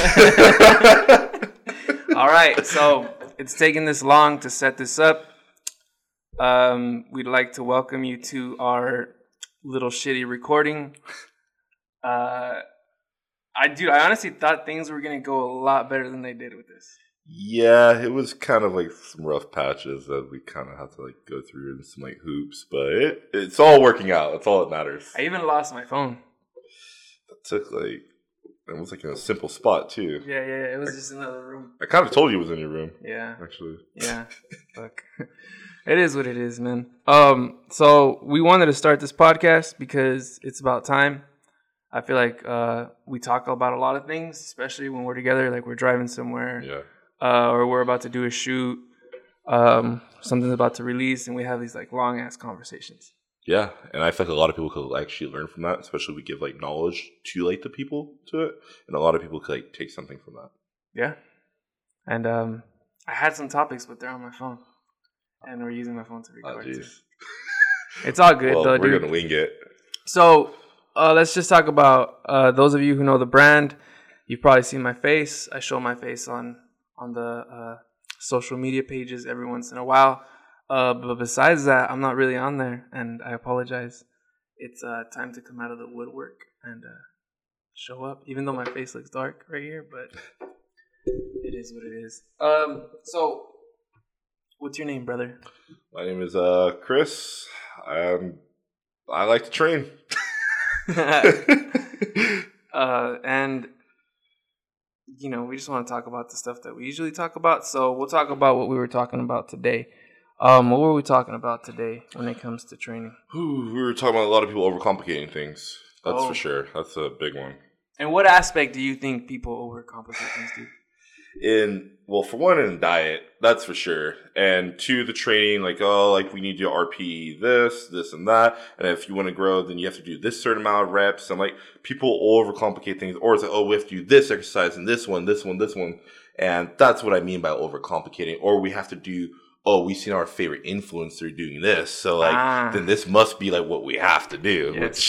All right, so it's taken this long to set this up. Um, we'd like to welcome you to our little shitty recording. Uh, I do. I honestly thought things were gonna go a lot better than they did with this. Yeah, it was kind of like some rough patches that we kind of have to like go through and some like hoops, but it, it's all working out. That's all that matters. I even lost my phone. That took like it was like a simple spot too. Yeah, yeah. It was just another room. I kind of told you it was in your room, Yeah. actually. Yeah. Fuck. It is what it is, man. Um, so we wanted to start this podcast because it's about time. I feel like uh, we talk about a lot of things, especially when we're together, like we're driving somewhere, Yeah. uh, or we're about to do a shoot, um, something's about to release, and we have these like long ass conversations. Yeah, and I feel like a lot of people could actually learn from that, especially if we give like knowledge to like the people to it, and a lot of people could like take something from that. Yeah. And um, I had some topics, but they're on my phone, and we're using my phone to Oh, record. too. It's all good Well, though, we're dude. gonna wing it. So uh, let's just talk about uh, those of you who know the brand. You've probably seen my face. I show my face on on the uh, social media pages every once in a while. Uh, but besides that, I'm not really on there, and I apologize. It's uh, time to come out of the woodwork and uh, show up, even though my face looks dark right here. But it is what it is. Um, so, what's your name, brother? My name is uh Chris. Um, I like to train. uh, and you know, we just want to talk about the stuff that we usually talk about. So we'll talk about what we were talking about today. Um, what were we talking about today when it comes to training? Ooh, we were talking about a lot of people overcomplicating things. That's Oh. for sure. That's a big one. And what aspect do you think people overcomplicate things to? in well for one in diet that's for sure and two the training like oh like we need to rp this this and that and if you want to grow then you have to do this certain amount of reps and like people overcomplicate things or it's like oh we have to do this exercise and this one this one this one and that's what i mean by overcomplicating or we have to do oh we've seen our favorite influencer doing this so like Ah. then this must be like what we have to do Yes. which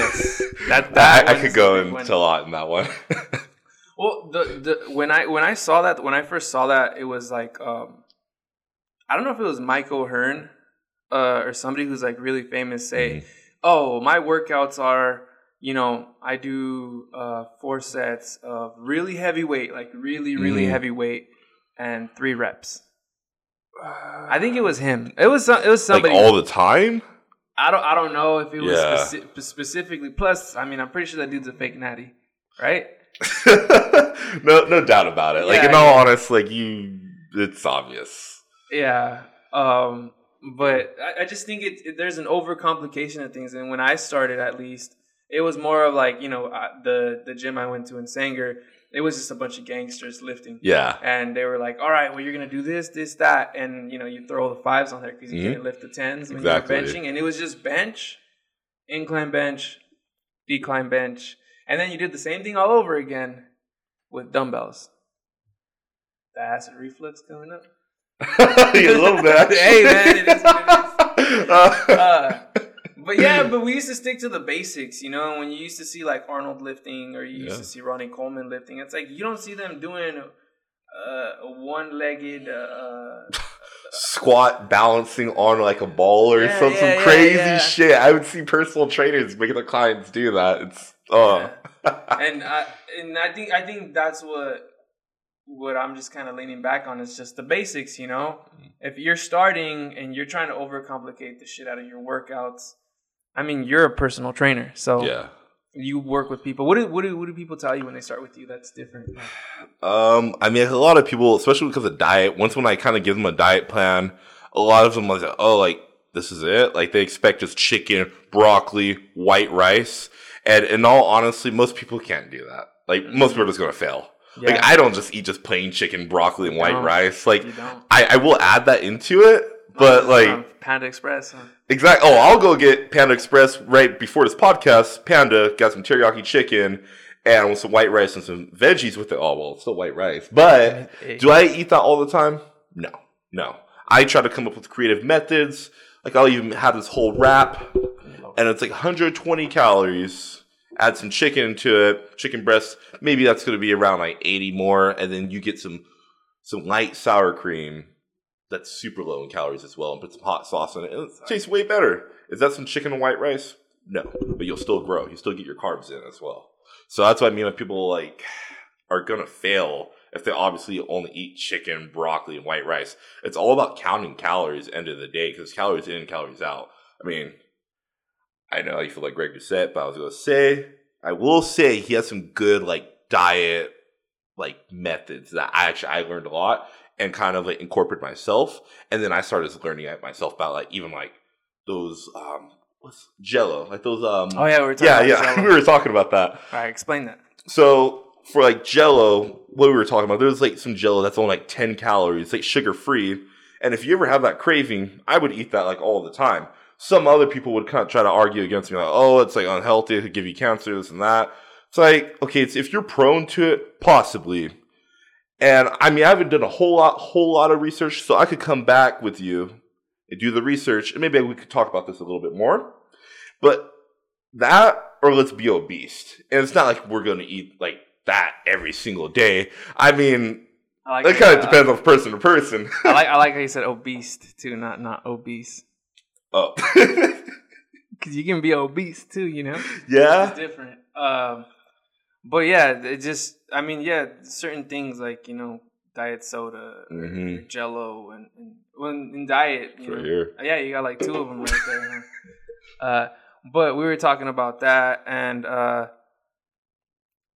Yes. That, that I, I could go a big one. into a lot in that one Well, the the when I when I saw that when I first saw that it was like um, I don't know if it was Mike O'Hearn uh, or somebody who's like really famous say, Mhm. "Oh, my workouts are you know I do uh, four sets of really heavy weight, like really really Mhm. heavy weight, and three reps." I think it was him. It was some- it was like somebody. all the time I don't I don't know if it was Yeah. speci- specifically. Plus, I mean, I'm pretty sure that dude's a fake natty, right? no, no doubt about it. Like Yeah, in all yeah. honest, like you, it's obvious. Yeah. Um, but I, I just think it, it there's an overcomplication of things. And when I started, at least, it was more of like you know uh, the the gym I went to in Sanger. It was just a bunch of gangsters lifting. Yeah, And they were like, "All right, well, you're gonna do this, this, that," and you know, you throw the fives on there because you Mhm. can't lift the tens when Exactly. you're benching, and it was just bench, incline bench, decline bench, and then you did the same thing all over again with dumbbells. The acid reflux coming up. a little bit. Hey, man, it is it Uh, but yeah, but we used to stick to the basics, you know. When you used to see like Arnold lifting, or you used Yeah. to see Ronnie Coleman lifting, it's like you don't see them doing uh, a one-legged. Uh, Squat balancing on like a ball or Yeah, some, yeah, some yeah, crazy shit. I would see personal trainers making their clients do that. It's oh, and I and I think I think that's what what I'm just kind of leaning back on is just the basics, you know. Mm-hmm. If you're starting and you're trying to overcomplicate the shit out of your workouts, I mean, you're a personal trainer, so yeah. you work with people. What do what do what do people tell you when they start with you? That's different. Um, I mean, a lot of people, especially because of diet, once when I kind of give them a diet plan, a lot of them like, oh, like this is it. Like they expect just chicken, broccoli, white rice, and in all honestly, most people can't do that. Like most people are just gonna fail. Yeah. Like I don't just eat just plain chicken, broccoli, and white rice. Like I, I will add that into it, but like Panda Express. Huh? Exactly. Oh, I'll go get Panda Express right before this podcast. Panda got some teriyaki chicken and with some white rice and some veggies with it. Oh, well, it's still white rice. But do I eat that all the time? No, no. I try to come up with creative methods. Like I'll even have this whole wrap, and it's like 120 calories, Add some chicken to it, chicken breast. Maybe that's going to be around like 80 more, and then you get some some light sour cream that's super low in calories as well, and put some hot sauce in it. And it tastes way better. Is that some chicken and white rice? No, but you'll still grow. You still get your carbs in as well. So that's what I mean. When people like are gonna fail if they obviously only eat chicken, broccoli, and white rice. It's all about counting calories. End of the day, because calories in, calories out. I mean, I know you feel like Greg Doucette, but I was gonna say, I will say he has some good like diet like methods that I actually I learned a lot and kind of like incorporate myself. And then I started learning it myself about like even like those um what's Jello like those um Oh yeah, we were talking yeah yeah we were talking about that. All right, explain that. So for like Jello, what we were talking about, there's like some Jello that's only like 10 calories, like sugar free. And if you ever have that craving, I would eat that like all the time. Some other people would kind of try to argue against me, like, oh, it's like unhealthy, it could give you cancer, this and that. It's like, okay, it's, if you're prone to it, possibly. And I mean, I haven't done a whole lot, whole lot of research, so I could come back with you and do the research, and maybe we could talk about this a little bit more. But that, or let's be obese, and it's not like we're going to eat like that every single day. I mean, I like it kind of depends on person to person. I like I like how you said obese too, not not obese, oh, because you can be obese too. You know, yeah, it's different. Um, but yeah, it just I mean, yeah, certain things like you know, diet soda, Mhm. Jello, and, and when in diet, you right know, here. yeah, you got like two of them right there. uh, but we were talking about that, and uh,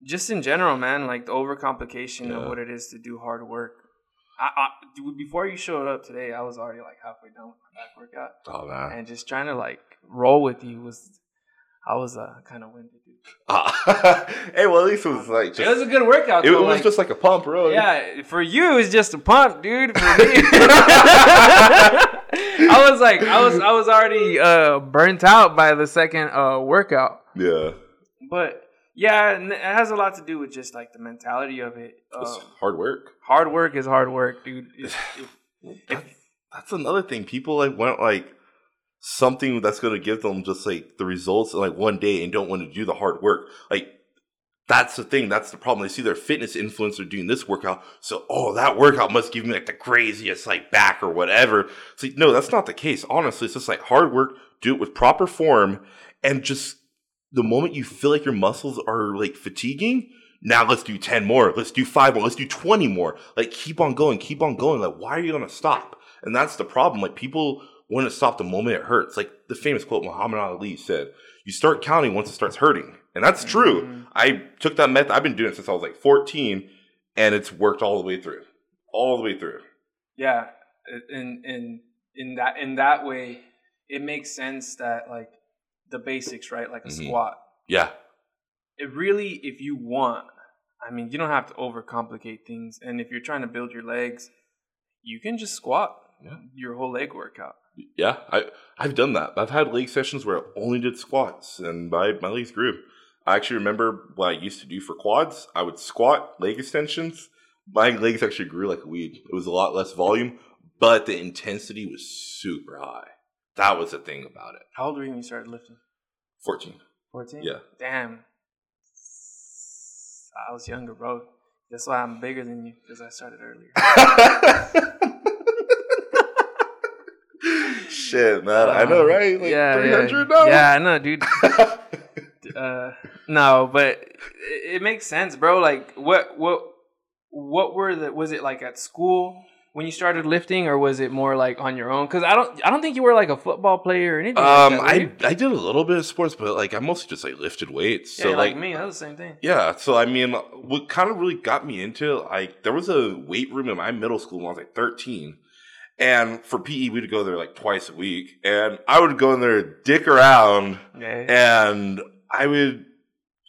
just in general, man, like the overcomplication Yeah. of what it is to do hard work. I, I, dude, before you showed up today, I was already like halfway done with my back workout, Oh man. and just trying to like roll with you was, I was uh, kind of winded, dude. Ah. hey, well, at least it was like just. it was a good workout. it though, was like- just like a pump, really. Yeah, for you it's just a pump, dude. For me, I was like, I was, I was already uh, burnt out by the second uh, workout. Yeah. But yeah, it has a lot to do with just like the mentality of it. It's Uh, hard work. hard work is hard work, dude. That's, that's another thing. People like went like something that's going to give them just like the results in like one day and don't want to do the hard work. Like that's the thing. That's the problem. They see their fitness influencer doing this workout, so oh, that workout must give me like the craziest like back or whatever. It's like no, that's not the case. Honestly, it's just like hard work. Do it with proper form, and just the moment you feel like your muscles are like fatiguing, now let's do 10 more. Let's do five more. Let's do 20 more. Like keep on going, keep on going. Like, why are you going to stop? And that's the problem. Like people want to stop the moment it hurts. Like the famous quote Muhammad Ali said, you start counting once it starts hurting. And that's true. Mhm. I took that method. I've been doing it since I was like 14 and it's worked all the way through. All the way through. yeah, in in in that in that way, it makes sense that like the basics, right? Like a Mhm. squat. Yeah. it really, if you want, I mean, you don't have to overcomplicate things. And if you're trying to build your legs, you can just squat Yeah. your whole leg workout. Yeah, I I've done that. I've had leg sessions where I only did squats, and my my legs grew. I actually remember what I used to do for quads. I would squat leg extensions. My legs actually grew like a weed. It was a lot less volume, but the intensity was super high. That was the thing about it. How old were you when you started lifting? Fourteen. 14? Yeah. Damn. I was younger, bro. That's why I'm bigger than you, because I started earlier. Shit, man. I know, right? Like yeah, three yeah. now. Yeah, I know, dude. uh, no, but it, it makes sense, bro. Like, what, what, what were the? Was it like at school when you started lifting, or was it more like on your own? Because I don't, I don't think you were like a football player or anything. Um, like that, I? I did a little bit of sports, but like I mostly just like lifted weights. yeah, so like, like me, that was the same thing. Yeah, so I mean, what kind of really got me into it, like there was a weight room in my middle school when I was like 13. And for PE, we'd go there like twice a week. And I would go in there, dick around, Yeah. and I would,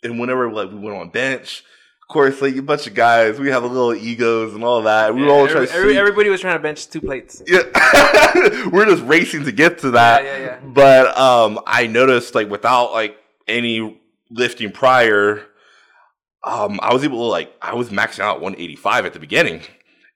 and whenever like we went on bench, of course, like a bunch of guys, we have a little egos and all that. We were Yeah, all every- trying to every- everybody was trying to bench two plates. yeah. we're just racing to get to that. Yeah, yeah, yeah. But um, I noticed like without like any lifting prior, um, I was able to like I was maxing out 185 at the beginning,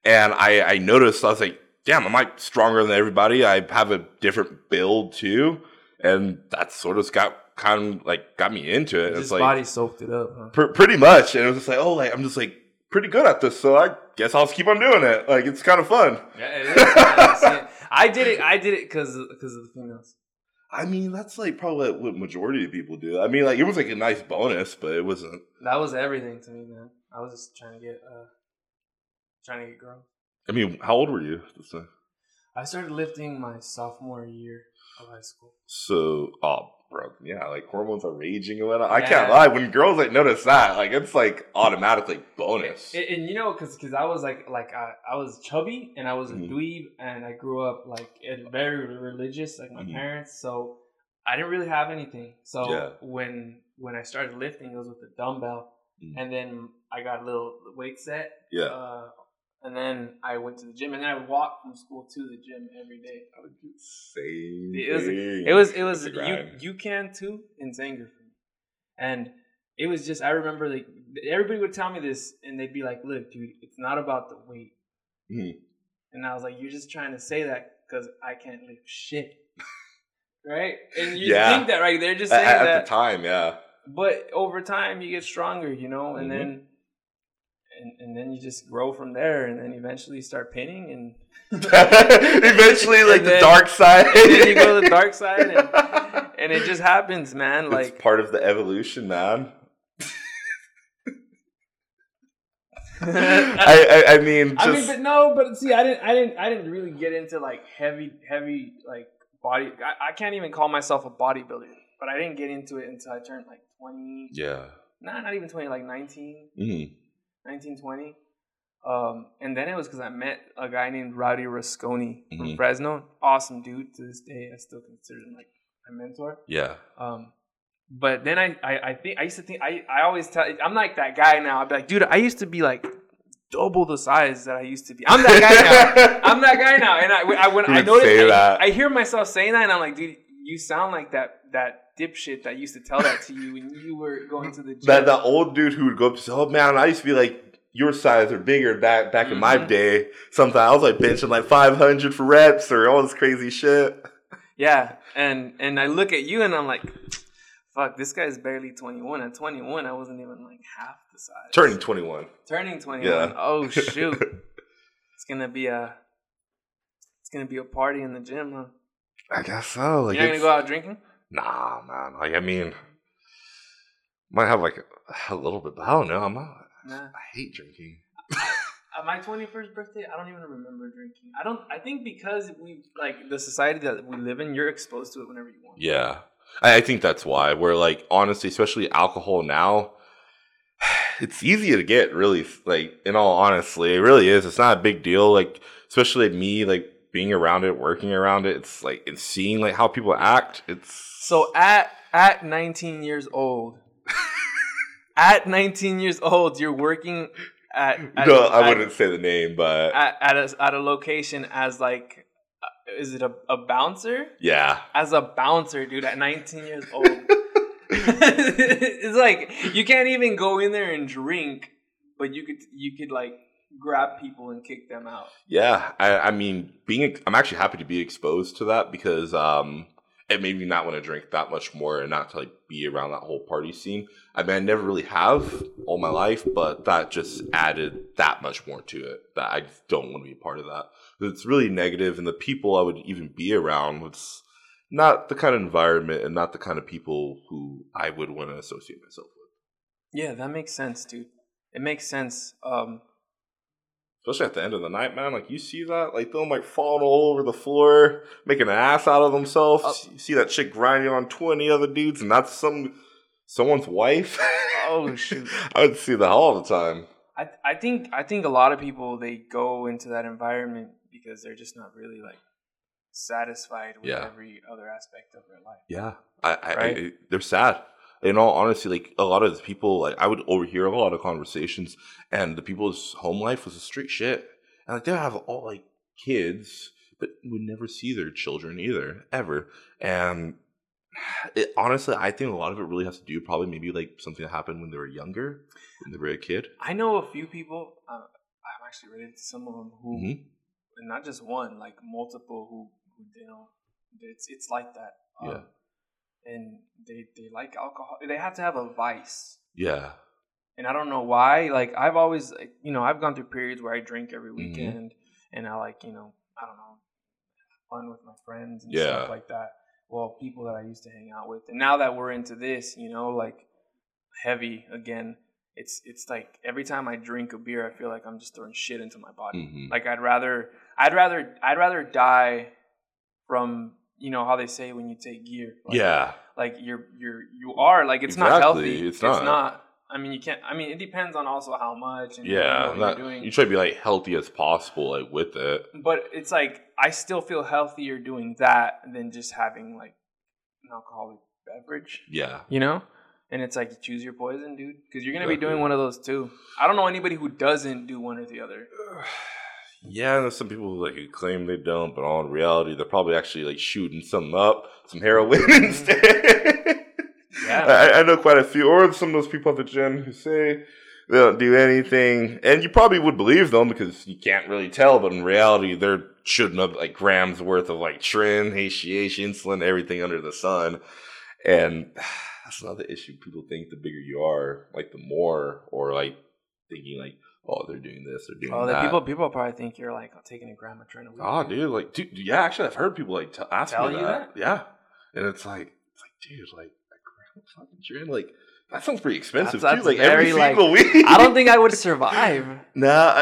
and I I noticed I was like, damn, am I stronger than everybody? I have a different build too, and that sort of got kind of like got me into it. His it's like body soaked it up. Huh? pr- pretty much, and it was just like, oh, like I'm just like pretty good at this, so I guess I'll just keep on doing it. Like it's kind of fun. Yeah, it is. I. I did it. I did it because because of the females. I mean, that's like probably what majority of people do. I mean, like it was like a nice bonus, but it wasn't. That was everything to me, man. I was just trying to get uh trying to get girls. I mean, how old were you? This time? I started lifting my sophomore year of high school. So, oh, bro, yeah, like hormones are raging and whatnot. I can't lie. When girls like notice that, like it's like automatically bonus. And, and you know, because cause I was like like I, I was chubby and I was a Mhm. dweeb and I grew up like very religious, like my Mhm. parents. So I didn't really have anything. So Yeah. when when I started lifting, it was with a dumbbell, Mhm. and then I got a little weight set. yeah, Uh, and then I went to the gym, and then I walked from school to the gym every day. I would do same. It was thing. it was it was you you can too in Sanger and it was just I remember like everybody would tell me this, and they'd be like, "Look, dude, it's not about the weight," Mhm. and I was like, "You're just trying to say that because I can't lift shit." Right, and you Yeah. think that, right? They're just At, saying at that, the time, yeah. but over time you get stronger, you know, and Mhm. then and, and then you just grow from there, and then eventually you start pinning, and Eventually, like And the then- dark side. and then you go to the dark side, and, and it just happens, man. it's Like part of the evolution, man. I, I, I mean, just I mean, but no, but see, I didn't, I didn't, I didn't really get into like heavy, heavy like body. I, I can't even call myself a bodybuilder, but I didn't get into it until I turned like twenty. yeah. Nah, not even twenty, like 19, Mhm. 19, 20. Um, and then it was because I met a guy named Rowdy Rasconi from Mhm. Fresno. Awesome dude. To this day, I still consider him like my mentor. Yeah. Um, but then I, I, I think I used to think I, I always tell I'm like that guy now. I'd be like, dude, I used to be like double the size that I used to be. I'm that guy now. I'm that guy now. And I, I when You I notice, I, that. I hear myself saying that, and I'm like, dude, you sound like that that dipshit that used to tell that to you when you were going to the gym. That that old dude who would go up say, "Oh man, I used to be like your size or bigger back back in my Mhm. day." Sometimes I was like benching like five hundred for reps or all this crazy shit. yeah, and and I look at you, and I'm like. Fuck, this guy's barely 21. At 21, I wasn't even like half the size. Turning twenty one. Turning 21. Yeah. Oh shoot. it's gonna be a it's gonna be a party in the gym, huh? I guess so. Like You're not gonna go out drinking? Nah, man. Like I mean, might have like a, a little bit, but I don't know. I'm not. Nah. I hate drinking. At my 21st birthday, I don't even remember drinking. I don't. I think because we like the society that we live in, you're exposed to it whenever you want. Yeah, I, I think that's why. Where like honestly, especially alcohol now, it's easy to get. Really, like in all honestly, it really is. It's not a big deal. Like especially me, like being around it, working around it. It's like and seeing like how people act. It's So at at 19 years old, at 19 years old, you're working at, at no, I wouldn't say the name, but at, at a at a location as like, uh, is it a, a bouncer? yeah, as a bouncer, dude, at 19 years old. it's like you can't even go in there and drink, but you could you could like grab people and kick them out. Yeah, I, I mean, being I'm actually happy to be exposed to that because um, it made me not want to drink that much more and not to like be around that whole party scene. I mean, I never really have all my life, but that just added that much more to it. That I don't want to be a part of that. It's really negative, and the people I would even be around was not the kind of environment and not the kind of people who I would want to associate myself with. Yeah, that makes sense, dude. It makes sense. Um, Especially at the end of the night, man. Like you see that, like them like falling all over the floor, making an ass out of themselves. Oh. You see that chick grinding on twenty other dudes, and that's some someone's wife. Oh, shoot. I would see that all the time. I I think I think a lot of people they go into that environment because they're just not really like satisfied with Yeah. every other aspect of their life. Yeah, I, I, Right? I they're sad. In all honesty, like a lot of the people, like I would overhear a lot of conversations, and the people's home life was a straight shit. And like they would have all like kids, but would never see their children either, ever. And it, honestly, I think a lot of it really has to do probably maybe like something that happened when they were younger, when they were a kid. I know a few people. Uh, I'm actually related to some of them who Mhm. and not just one, like multiple who, who you know, it's it's like that. Um, Yeah. And they they like alcohol. They have to have a vice. Yeah. and I don't know why. Like I've always, like, you know, I've gone through periods where I drink every Mhm. weekend, and I like, you know, I don't know, fun with my friends and Yeah. stuff like that. Well, people that I used to hang out with, and now that we're into this, you know, like heavy again, it's it's like every time I drink a beer, I feel like I'm just throwing shit into my body. Mhm. Like I'd rather, I'd rather, I'd rather die from, you know, how they say when you take gear. Like, yeah. like you're you're you are like it's not healthy. it's not. I mean, you can't. I mean, it depends on also how much and you Yeah. know, what Not- you're doing. you try to be like healthy as possible, like with it. but it's like I still feel healthier doing that than just having like an alcoholic beverage. Yeah. You know. And it's like you choose your poison, dude, because you're gonna be doing one of those too. I don't know anybody who doesn't do one or the other. Yeah, there's some people who like who claim they don't, but all in reality, they're probably actually like shooting something up, some heroin mm. instead. Yeah. I, I know quite a few, or some of those people at the gym who say they don't do anything, and you probably would believe them because you can't really tell, but in reality, they're shooting up like grams worth of like tren, HGH, insulin, everything under the sun, and that's another issue. People think the bigger you are, like the more, or like thinking like, oh, they're doing this, they're doing Oh, that. that people people probably think you're like taking a gram of tren a week. Oh, dude, like, dude, yeah, actually, I've heard people like t- ask Tell me you that. Yeah, and it's like, it's like, dude, like, a of fucking tren, like, that sounds pretty expensive That's- too. that's Like every very, like- single week. I don't think I would survive. No, nah,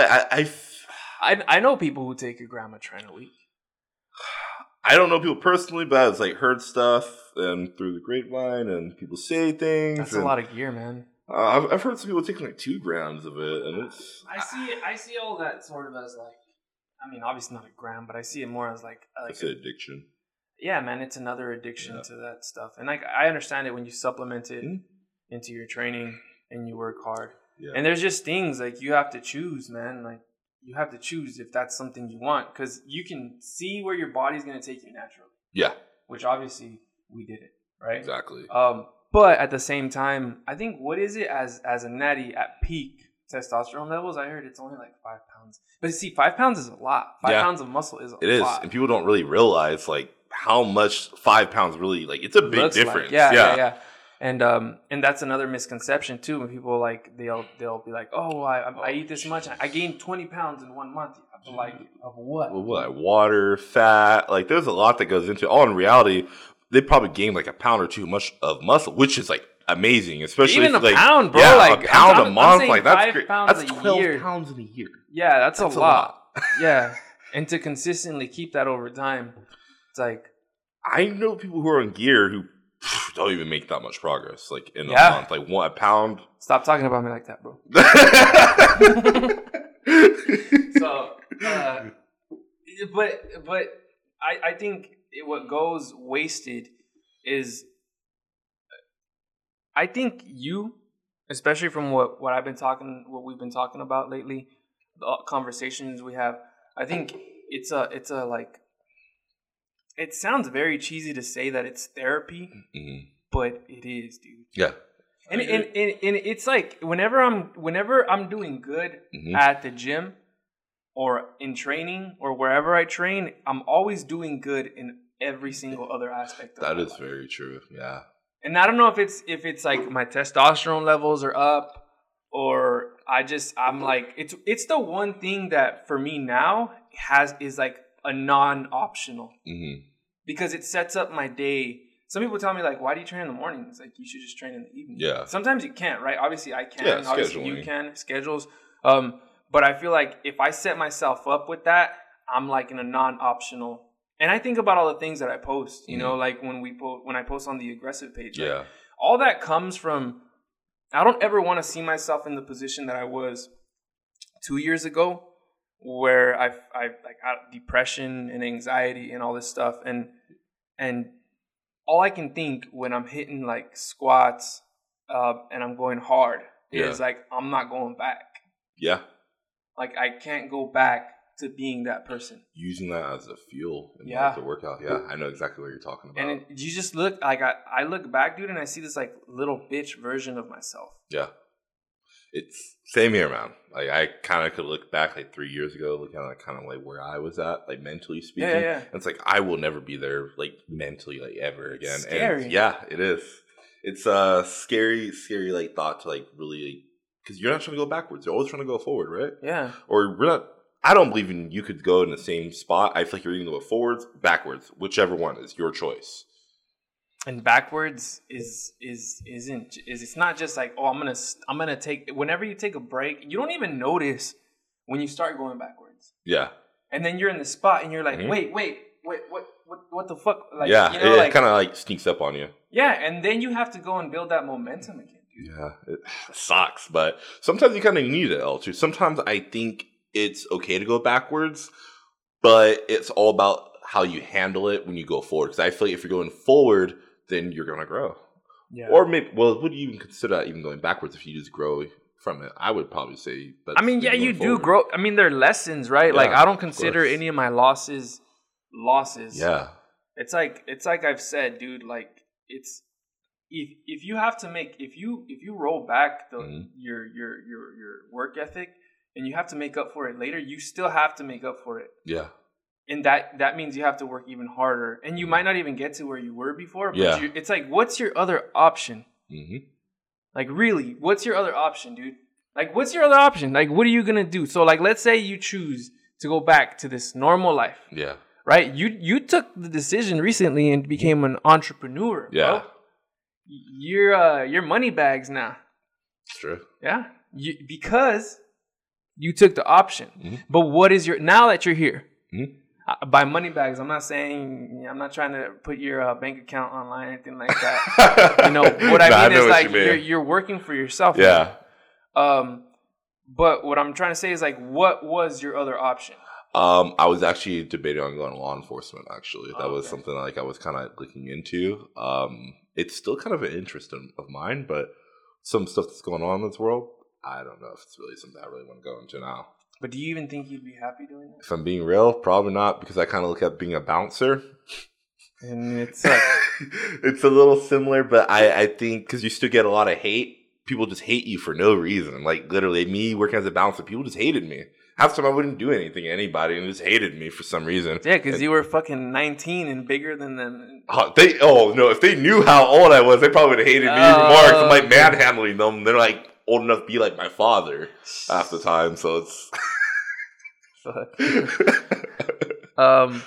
I know people who take a gram tren a week. I don't know people personally, but I've like heard stuff and through the grapevine, and people say things. That's a lot of gear, man. Uh, I've, I've heard some people taking like two grams of it, and it's. I see I see all that sort of as like I mean obviously not a gram, but I see it more as like like It's an addiction. yeah, man, it's another addiction Yeah. to that stuff. And like I understand it when you supplement it Mhm. into your training and you work hard. Yeah. And there's just things like you have to choose, man. Like you have to choose if that's something you want because you can see where your body's gonna take you naturally, yeah, which obviously we did it, right? exactly. Um, but at the same time, I think what is it as as a natty at peak testosterone levels? I heard it's only like five pounds. But see, five pounds is a lot. Five Yeah. pounds of muscle is a It is, lot. and people don't really realize like how much five pounds really like. It's a big Looks like. difference. Yeah, yeah, yeah. And um, and that's another misconception too. When people like they'll they'll be like, oh, I, I, I eat this much, I gained twenty pounds in one month. Like, of what? Well, what, water, fat, like there's a lot that goes into it. All in reality, they probably gained like a pound or two much of muscle, which is like amazing, especially Even if, a like, pound, bro, Yeah, like, a pound I'm- a I'm month, saying like that's five great. That's twelve year. pounds in a year. Yeah, that's, That's a lot. yeah, and to consistently keep that over time, it's like I know people who are on gear who pff, don't even make that much progress, like in Yeah. a month, like one a pound. stop talking about me like that, bro. so, uh, but but I I think it, what goes wasted is I think you, especially from what what I've been talking, what we've been talking about lately, the conversations we have. I think it's a it's a like. It sounds very cheesy to say that it's therapy, Mhm. but it is, dude. Yeah, And, and, and, and it's like whenever I'm whenever I'm doing good Mhm. at the gym or in training or wherever I train, I'm always doing good in every single other aspect of that life. very true. Yeah, And I don't know if it's if it's like my testosterone levels are up or I just I'm like it's it's the one thing that for me now has is like a non-optional hmm because it sets up my day. Some people tell me like, "Why do you train in the morning?" It's like you should just train in the evening. Yeah. Sometimes you can't, right? Obviously, I can. Yeah, Obviously, you can. Schedules. Um, but I feel like if I set myself up with that, I'm like in a non-optional. And I think about all the things that I post. You know, like when we post when I post on the aggressive page. like, Mm-hmm. yeah, all that comes from I don't ever want to see myself in the position that I was two years ago, where I I like had depression and anxiety and all this stuff, and and all I can think when I'm hitting like squats uh, and I'm going hard is like I'm not going back. yeah. Like I can't go back to being that person. Using that as a fuel in Yeah. the workout. Yeah, I know exactly what you're talking about. And it, you just look like I, I look back, dude, and I see this like little bitch version of myself. yeah, It's same here, man. Like I kind of could look back like three years ago, look at kind of like where I was at, like mentally speaking. Yeah, yeah. And it's like I will never be there, like mentally, like ever again. Scary. And yeah, it is. It's a scary, scary like thought to like really because you're not trying to go backwards. You're always trying to go forward, right? Yeah. Or we're not. I don't believe in you could go in the same spot. I feel like you're either going to go forwards, backwards, whichever one is your choice. and backwards is is isn't is it's not just like oh i'm gonna I'm gonna take whenever you take a break you don't even notice when you start going backwards Yeah, and then you're in the spot and you're like Mhm. wait wait wait what what what the fuck like yeah. you know it like kind of like sneaks up on you. yeah and then you have to go and build that momentum again Yeah, it sucks, but sometimes you kind of need it, L too. Sometimes I think it's okay to go backwards, but it's all about how you handle it when you go forward. Because I feel like if you're going forward, then you're gonna grow. yeah Or maybe, well, would you even consider that even going backwards if you just grow from it? I would probably say. That's I mean, yeah, going you do grow. I mean, they're lessons, right? like, I don't consider course. any of my losses losses. Yeah, it's like it's like I've said, dude. Like, it's if if you have to make if you if you roll back the Mhm. your your your your work ethic and you have to make up for it later, you still have to make up for it, yeah, and that that means you have to work even harder, and you might not even get to where you were before. But Yeah. you, it's like, what's your other option? hmm Like really, what's your other option, dude? Like what's your other option? Like what are you going to do? So like let's say you choose to go back to this normal life, yeah, right? You you took the decision recently and became an entrepreneur, yeah. bro. You're uh you're money bags now. It's true. Yeah. You, because you took the option. Mhm. But what is your now that you're here? Mhm. Uh, by money bags, I'm not saying I'm not trying to put your uh, bank account online or anything like that. you know what I Nah, mean know is like you mean. you're you're working for yourself. Yeah. Um, but what I'm trying to say is like, what was your other option? Um, I was actually debating on going to law enforcement. Actually, that Oh, was something like I was kind of looking into. Um, it's still kind of an interest in, of mine, but some stuff that's going on in this world, I don't know if it's really something I really want to go into now. But do you even think you'd be happy doing that? If I'm being real, probably not because I kind of look at being a bouncer. And it's like, it's a little similar, but I, I think because you still get a lot of hate. People just hate you for no reason. Like literally, me working as a bouncer, people just hated me. Half the time, I wouldn't do anything to anybody, and just hated me for some reason. yeah, because you were fucking 19 and bigger than them. Oh, they oh no! If they knew how old I was, they probably would have hated me even more. 'cause I'm like Oh. manhandling them. They're like old enough to be like my father half the time, so it's. um,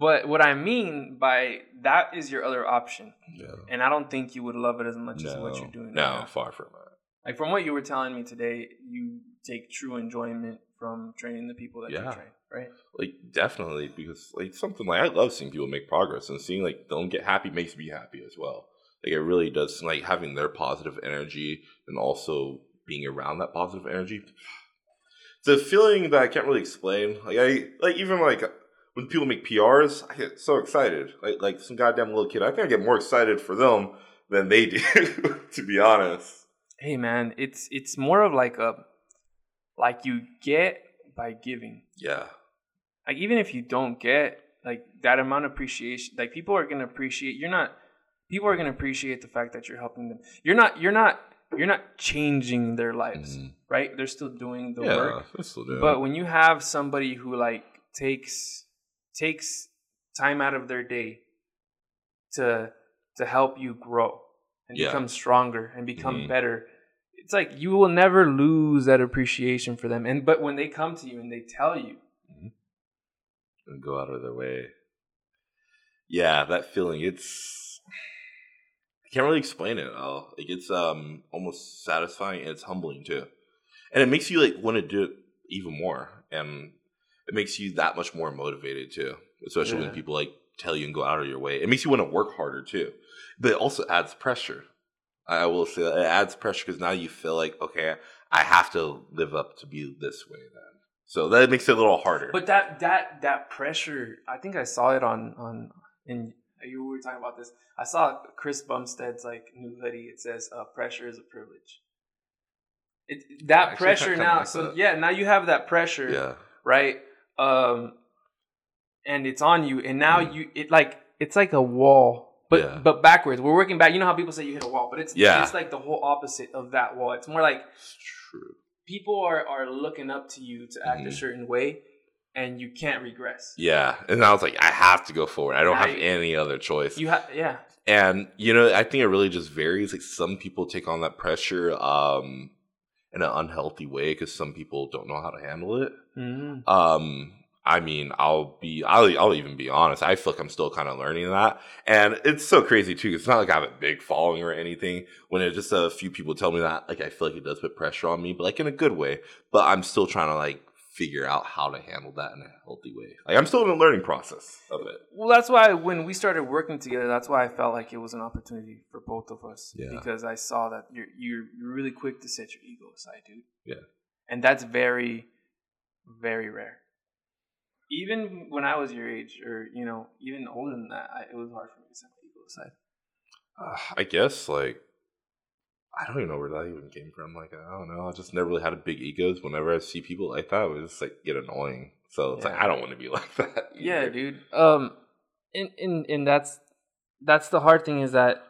but what I mean by that is your other option, no, and I don't think you would love it as much as what you're doing. no, now. far from it. Like from what you were telling me today, you take true enjoyment from training the people that you train, right? Like definitely because like something like I love seeing people make progress and seeing like them get happy makes me happy as well. Like it really does. Like having their positive energy and also being around that positive energy. It's a feeling that I can't really explain. Like I like even like when people make PRs, I get so excited. Like like some goddamn little kid. I think I get more excited for them than they do. to be honest. Hey man, it's it's more of like a like you get by giving. Yeah. Like even if you don't get like that amount of appreciation, like people are gonna appreciate. You're not. People are gonna appreciate the fact that you're helping them. You're not. You're not. You're not changing their lives, Mhm. right? They're still doing the yeah. work. I still do. But when you have somebody who like takes takes time out of their day to to help you grow and Yeah. become stronger and become Mhm. better, it's like you will never lose that appreciation for them. And but when they come to you and they tell you, and go out of their way. Yeah, that feeling. It's I can't really explain it all. Like it's um almost satisfying and it's humbling too, and it makes you like want to do it even more, and it makes you that much more motivated too. Especially when people like tell you and go out of your way. It makes you want to work harder too, but it also adds pressure. I will say that it adds pressure because now you feel like okay, I have to live up to be this way then. So that makes it a little harder. but that that that pressure, I think I saw it on on in you were talking about this. I saw Chris Bumstead's like new hoodie. It says uh, "Pressure is a privilege." It, that Actually, pressure now. like so that. yeah, now you have that pressure. yeah. right? Um, and it's on you, and now Mm. you it like it's like a wall but Yeah. but backwards. We're working back. You know how people say you hit a wall, but it's Yeah. it's like the whole opposite of that wall. It's more like true. people are are looking up to you to act a Mhm. certain way, and you can't regress. Yeah, and I was like, I have to go forward. I don't have any other choice. You have yeah. and you know, I think it really just varies. Like some people take on that pressure um, in an unhealthy way because some people don't know how to handle it. Mm-hmm. Um, I mean, I'll be, I'll, I'll even be honest. I feel like I'm still kind of learning that, and it's so crazy too. It's not like I have a big following or anything. When it just a few people tell me that, like I feel like it does put pressure on me, but like in a good way. But I'm still trying to like figure out how to handle that in a healthy way. Like I'm still in the learning process of it. Well, that's why when we started working together, that's why I felt like it was an opportunity for both of us. Yeah. Because I saw that you're you're you're really quick to set your ego aside, dude. Yeah. And that's very, very rare. Even when I was your age, or you know, even older than that, I, it was hard for me to set my ego aside. Uh, I guess like I don't even know where that even came from. Like I don't know. I just never really had a big egos. Whenever I see people like that, it was just like get annoying. So it's like I don't want to be like that. Yeah, dude. Um, and and and that's that's the hard thing is that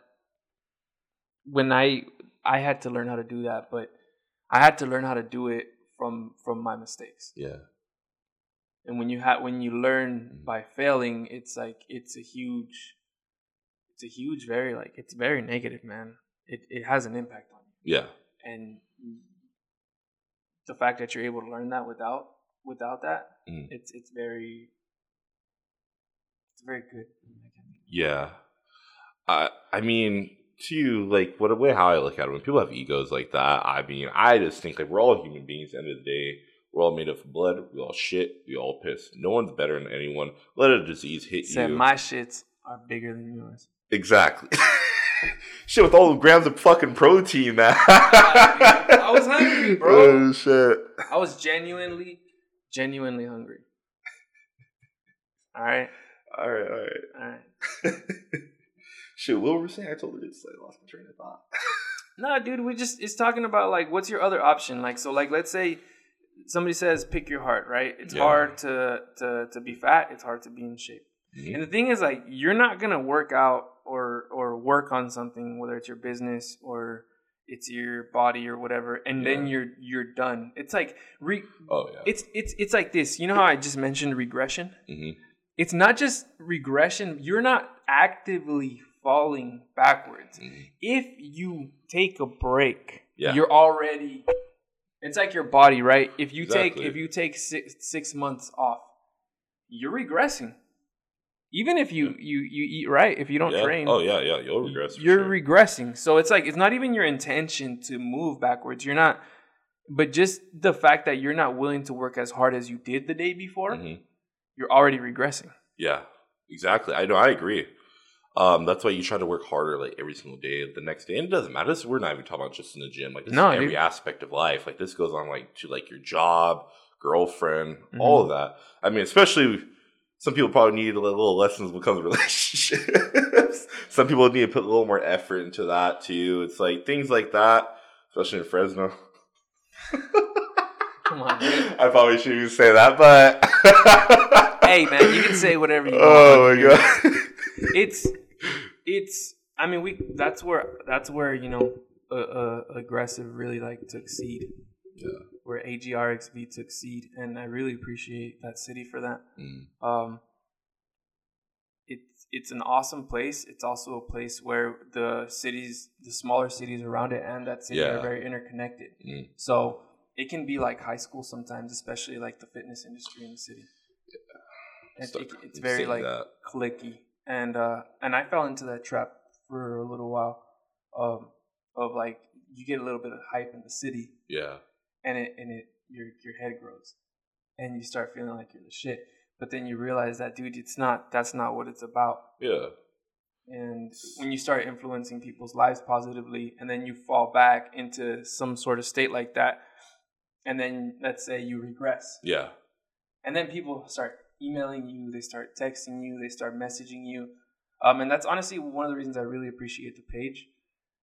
when I I had to learn how to do that, but I had to learn how to do it from from my mistakes. Yeah. And when you have when you learn Mhm. by failing, it's like it's a huge, it's a huge, very like it's very negative, man. It it has an impact on you, Yeah. and the fact that you're able to learn that without without that, Mm. it's it's very it's very good. Yeah. I I mean, to like what way how I look at it, when people have egos like that, I mean, I just think like we're all human beings. At the end of the day, we're all made of blood. We all shit. We all piss. No one's better than anyone. Let a disease hit Said you. my shits are bigger than yours. exactly. shit with all the grams of fucking protein, man. I was hungry, bro. Oh shit. I was genuinely, genuinely hungry. All right, All right, all right. all right. Shit, what were we saying? I totally just like lost my train of thought. No, dude, we just it's talking about like what's your other option? Like so like let's say somebody says pick your heart, right? It's Yeah. hard to to to be fat, it's hard to be in shape. Mhm. And the thing is like you're not going to work out or or work on something whether it's your business or it's your body or whatever and then you're you're done. It's like re- Oh yeah. it's it's it's like this. You know how I just mentioned regression? Mhm. It's not just regression. You're not actively falling backwards Mhm. if you take a break, Yeah. you're already. It's like your body, right? If you take if you take six six months off, you're regressing. Even if you you you eat right, if you don't Yeah. train, Oh yeah, yeah. You'll regress. you're sure. regressing. So it's like it's not even your intention to move backwards. You're not, but just the fact that you're not willing to work as hard as you did the day before, Mhm. you're already regressing. Yeah, exactly. I know. I agree. Um, that's why you try to work harder like every single day, the next day, and it doesn't matter. This, we're not even talking about just in the gym. Like this No, is every dude. aspect of life. Like this goes on like to like your job, girlfriend, Mhm. all of that. I mean, especially some people probably need a little lessons when it comes to relationships. some people need to put a little more effort into that too. It's like things like that, especially in Fresno. Come on, dude. I probably shouldn't even say that, but hey, man, you can say whatever you want. Oh my god. it's it's i mean we that's where that's where you know uh, uh, aggressive really like took seed Yeah. where agrxv took seed and i really appreciate that city for that Mm. um it's it's an awesome place it's also a place where the cities the smaller cities around it and that city Yeah. are very interconnected Mm. so it can be like high school sometimes especially like the fitness industry in the city It- it- it's very like that. clicky and uh and i fell into that trap for a little while um of like you get a little bit of hype in the city Yeah. and it and it your your head grows and you start feeling like you're the shit but then you realize that dude it's not that's not what it's about Yeah. and when you start influencing people's lives positively and then you fall back into some sort of state like that and then let's say you regress Yeah. and then people start emailing you they start texting you they start messaging you um, and that's honestly one of the reasons i really appreciate the page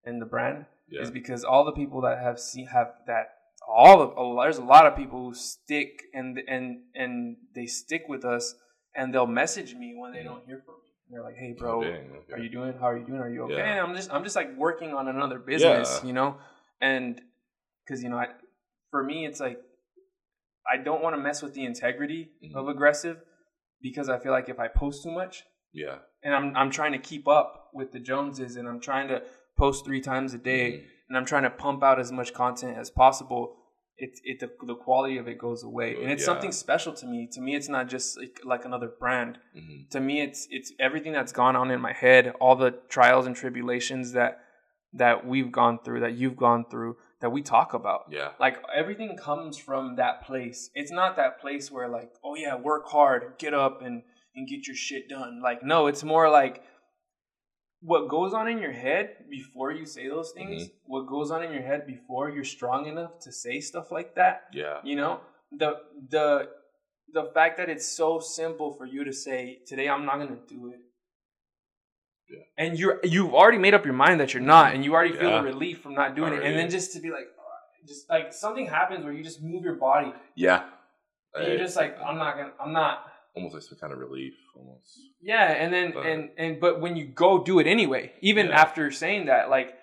and the brand Yeah. is because all the people that have seen have that all of a- there's a lot of people who stick and and and they stick with us and they'll message me when they don't hear from me they're like, "Hey, bro, Oh, dang, okay. are you doing? How are you doing? Are you okay?" Yeah. And I'm just I'm just like working on another business, Yeah. you know, and because you know, I, for me, it's like I don't want to mess with the integrity of Mhm. aggressive because I feel like if I post too much, Yeah. and I'm I'm trying to keep up with the Joneses, and I'm trying to post three times a day, Mhm. and I'm trying to pump out as much content as possible. It it the, the quality of it goes away, and it's Yeah. something special to me. To me, it's not just like, like another brand. Mhm. To me, it's it's everything that's gone on in my head, all the trials and tribulations that that we've gone through, that you've gone through, that we talk about. Yeah. like everything comes from that place. It's not that place where like oh yeah work hard get up and and get your shit done. Like no it's more like what goes on in your head before you say those mm-hmm. things what goes on in your head before you're strong enough to say stuff like that Yeah. you know? The the the fact that it's so simple for you to say today i'm not gonna do it Yeah. and you're you've already made up your mind that you're not and you already feel Yeah. the relief from not doing it and then just to be like "Oh," just like something happens where you just move your body Yeah. and you're just like i'm not gonna i'm not almost like some kind of relief, almost. yeah and then But- and and but when you go do it anyway even Yeah. after saying that like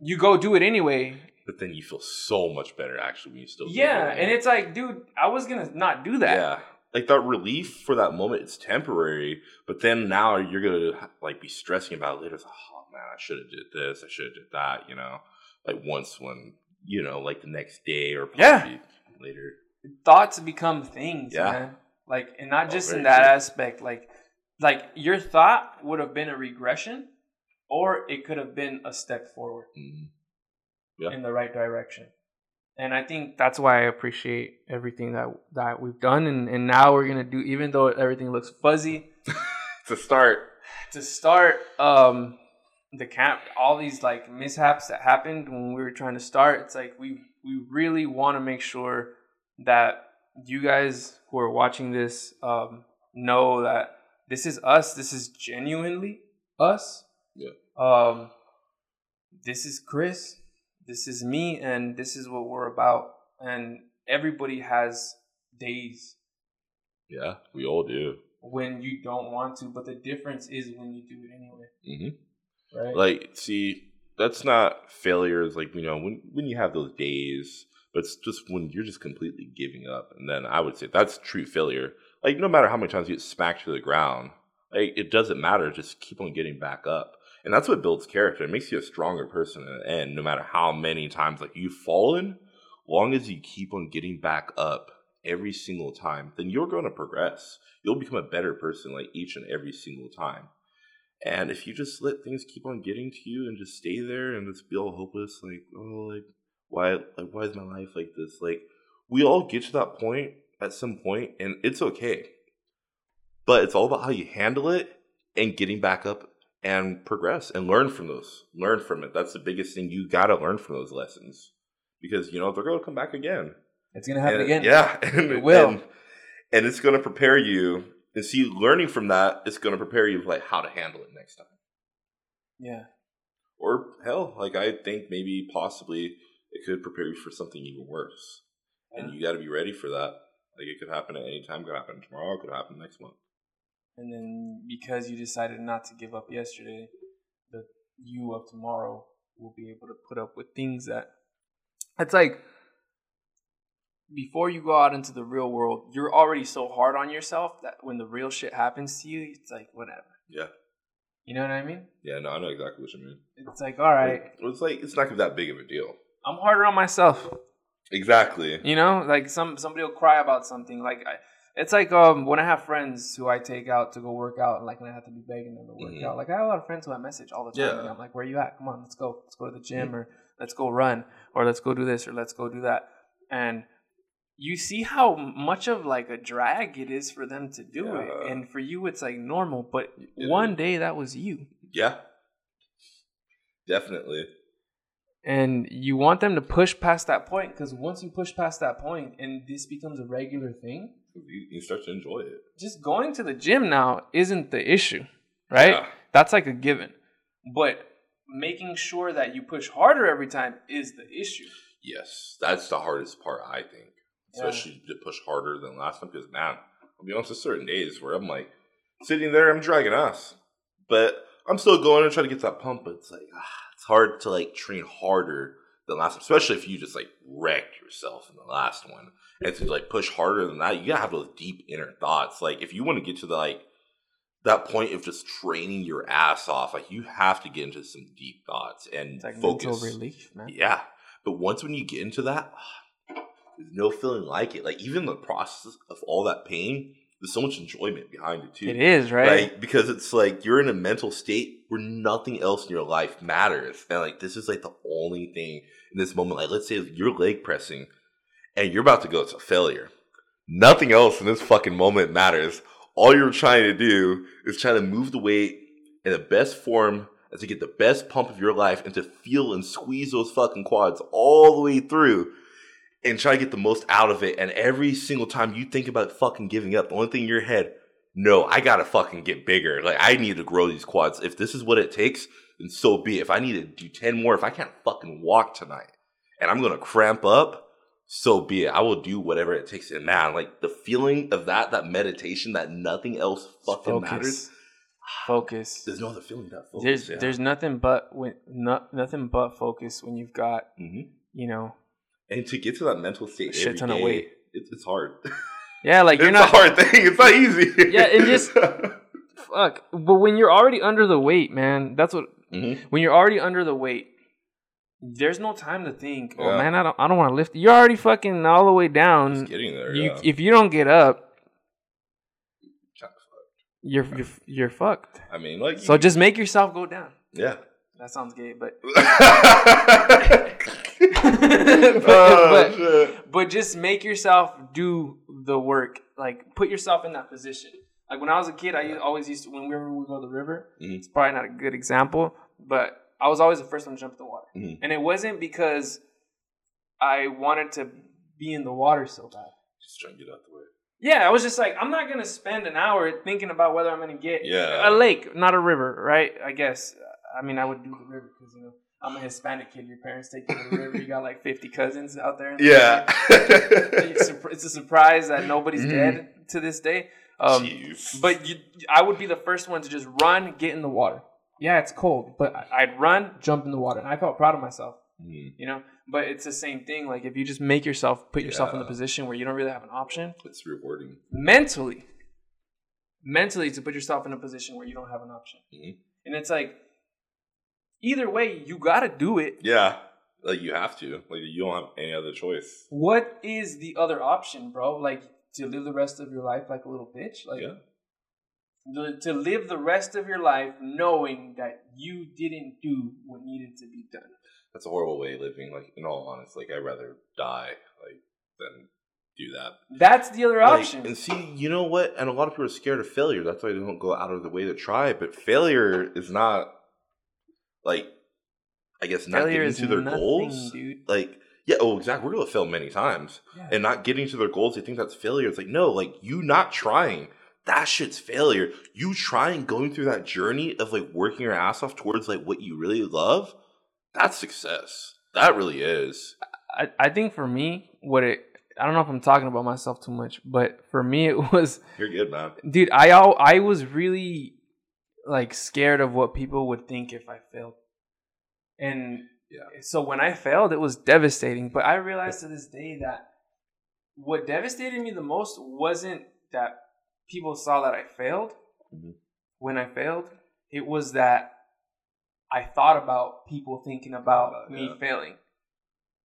you go do it anyway But then you feel so much better actually when you still. do yeah it. and it's like dude i was gonna not do that Yeah. Like that relief for that moment, it's temporary. But then now you're gonna like be stressing about it later. It's like, oh man, I should have did this. I should have did that. You know, like once when you know, like the next day or Yeah. later. thoughts become things, Yeah. man. Like, and not Oh, just in that true. aspect. Like, like your thought would have been a regression, or it could have been a step forward Mhm. Yeah. in the right direction. And I think that's why I appreciate everything that that we've done, and, and now we're gonna do. Even though everything looks fuzzy, To start, to start um the camp all these like mishaps that happened when we were trying to start it's like we we really want to make sure that you guys who are watching this um know that this is us this is genuinely us Yeah. um this is chris this is me and this is what we're about and everybody has days yeah, we all do. when you don't want to, but the difference is when you do it anyway, hmm right? Like, see, that's not failures. Like, you know, when when you have those days, but it's just when you're just completely giving up, and then I would say that's true failure. Like, no matter how many times you get smacked to the ground, like it doesn't matter. Just keep on getting back up, and that's what builds character. It makes you a stronger person in the end. No matter how many times like you've fallen, long as you keep on getting back up every single time, then you're going to progress. You'll become a better person like each and every single time. And if you just let things keep on getting to you and just stay there and just be all hopeless, like, oh, like, why, like, why is my life like this? Like, we all get to that point at some point, and it's okay. But it's all about how you handle it and getting back up and progress and learn from those. Learn from it. That's the biggest thing. You got to learn from those lessons because you know they're going to come back again. it's gonna happen And- again. Yeah, and, It will. and, and it's going to prepare you. And see, learning from that is going to prepare you for like how to handle it next time. yeah. Or hell, like I think maybe possibly it could prepare you for something even worse, and you got to be ready for that. Like it could happen at any time. It could happen tomorrow. It could happen next month. And then because you decided not to give up yesterday, the you of tomorrow will be able to put up with things that it's like before you go out into the real world, you're already so hard on yourself that when the real shit happens to you, it's like whatever. Yeah, You know what I mean? yeah. No, I know exactly what you mean. It's like all right, it's like it's not that big of a deal. I'm harder on myself. Exactly. You know, like some somebody will cry about something. Like I, it's like um when I have friends who I take out to go work out, and like and I have to be begging them to work Mhm. out. Like I have a lot of friends who I message all the time, Yeah. Mm-hmm. and I'm like, "Where you at? Come on, let's go. Let's go to the gym, or let's go run, or let's go do this, or let's go do that." And you see how much of like a drag it is for them to do Yeah. it, and for you it's like normal. But one day that was you, Yeah. Definitely. and you want them to push past that point because once you push past that point, and this becomes a regular thing. You, you start to enjoy it. just going to the gym now isn't the issue, right? Yeah. That's like a given. But making sure that you push harder every time is the issue. Yes, that's the hardest part, I think. Yeah. Especially to push harder than last time, because man, I'll be honest, there's certain days where I'm like sitting there, I'm dragging ass. but I'm still going and trying to get that pump. But it's like ah, it's hard to like train harder than last, especially if you just like wrecked yourself in the last one, and to like push harder than that, you gotta have those deep inner thoughts. Like if you want to get to the like that point of just training your ass off, like you have to get into some deep thoughts and It's like focus. relief, man. Yeah. But once when you get into that, ah, there's no feeling like it. Like even the process of all that pain, there's so much enjoyment behind it too. It is right. Like because it's like you're in a mental state where nothing else in your life matters. And like this is like the only thing in this moment. Like let's say you're leg pressing and you're about to go to failure. Nothing else in this fucking moment matters. All you're trying to do is try to move the weight in the best form and to get the best pump of your life and to feel and squeeze those fucking quads all the way through and try to get the most out of it. And every single time you think about fucking giving up, the only thing in your head, no, I gotta fucking get bigger. Like I need to grow these quads. If this is what it takes, then so be it. If I need to do 10 more, if I can't fucking walk tonight and I'm gonna cramp up, so be it. I will do whatever it takes. And man, like the feeling of that, that meditation, that nothing else fucking matters. Focus. There's no other feeling that focus. There's yeah. there's nothing but when not nothing but focus when you've got Mhm. you know And to get to that mental state shit every ton of weight. It's, it's hard. yeah like you're it's not a hard thing. It's not easy. Yeah, and just- fuck but when you're already under the weight man that's what Mhm. when you're already under the weight there's no time to think oh Yeah. man I don't I don't want to lift you're already fucking all the way Just down getting there. you yeah. if you don't get up you're you're you're fucked I mean, like, so just make yourself go down yeah. That sounds gay but oh, but- but just make yourself do the work. Like put yourself in that position. Like when I was a kid, I always used to whenever we would go to the river. Mhm. It's probably not a good example, but I was always the first one to jump in the water, Mhm. and it wasn't because I wanted to be in the water so bad. Just trying to get out the way. Yeah, I was just like, I'm not gonna spend an hour thinking about whether I'm gonna get Yeah. a lake, not a river, right? I guess. I mean, I would do the river because you know I'm a Hispanic kid. Your parents take you to the river. You got like 50 cousins out there. in the Yeah. it's, a surprise that nobody's Mhm. dead to this day. Um, Jeez. but you, I would be the first one to just run, get in the water. Yeah, it's cold, but I'd run, jump in the water, and I felt proud of myself. Mhm. You know, but it's the same thing. Like if you just make yourself, put yourself in the position where you don't really have an option it's rewarding. mentally, mentally to put yourself in a position where you don't have an option, Mhm. and it's like either way, you got to do it. Yeah. Like, you have to. Like, you don't have any other choice. What is the other option, bro? Like to live the rest of your life like a little bitch? Like yeah. the, to live the rest of your life knowing that you didn't do what needed to be done. That's a horrible way of living. Like, in all honesty, like, I'd rather die, like, than do that. That's the other Like, option. and see, you know what? And a lot of people are scared of failure. That's why they don't go out of the way to try. But failure is not like, I guess, not Failure getting to their nothing, goals. dude. Like, yeah, oh, exactly. We're gonna fail many times, Yeah. and not getting to their goals. They think that's failure. It's like, no, like you not trying. That shit's failure. You trying, going through that journey of like working your ass off towards like what you really love. That's success. That really is. I, I think for me, what it I don't know if I'm talking about myself too much, but for me it was You're good, man. dude, I I was really like scared of what people would think if I failed. And Yeah. so when I failed, it was devastating. But I realized to this day that what devastated me the most wasn't that people saw that I failed Mhm. when I failed. It was that I thought about people thinking about me failing.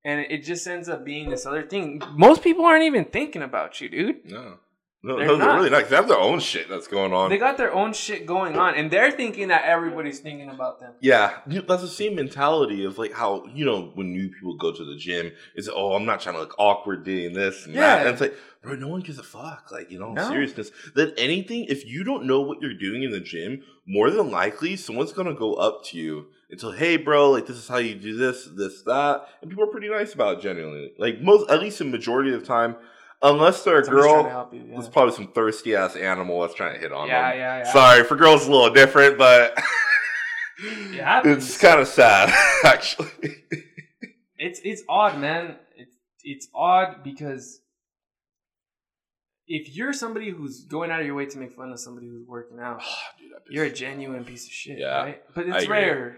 And it just ends up being this other thing. Most people aren't even thinking about you, dude. No. No, They're no, they're really not. They have their own shit that's going on. They got their own shit going on, and they're thinking that everybody's thinking about them. Yeah, that's the same mentality of like how you know when new people go to the gym, it's oh I'm not trying to look awkward doing this and that. Yeah. And it's like, bro, no one gives a fuck. Like you know, No. seriousness. That anything, if you don't know what you're doing in the gym, more than likely someone's gonna go up to you and tell, hey, bro, like this is how you do this, this, that, and people are pretty nice about it. Genuinely, like most, at least a majority of the time, unless they're a girl. help you. Yeah, There's probably some thirsty ass animal that's trying to hit on yeah, them. yeah. yeah. Sorry, for girls a little different, but happens. it's kind of sad, actually. It's it's odd, man. It's it's odd because if you're somebody who's going out of your way to make fun of somebody who's working out, ah, Dude, you're a genuine piece of shit, Yeah, right? But I it's agree. rare.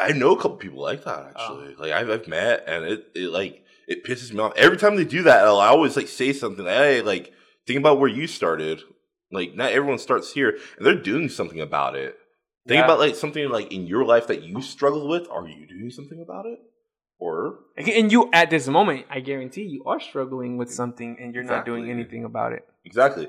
I know a couple people like that actually. Oh. Like I've, I've met, and it, it like it pisses me off every time they do that. I always like say something. Hey, like think about where you started. Like not everyone starts here, and they're doing something about it. Think Yeah. about like something like in your life that you struggle with. Are you doing something about it? Or And you, at this moment, I guarantee you are struggling with something and you're not doing anything about it. exactly.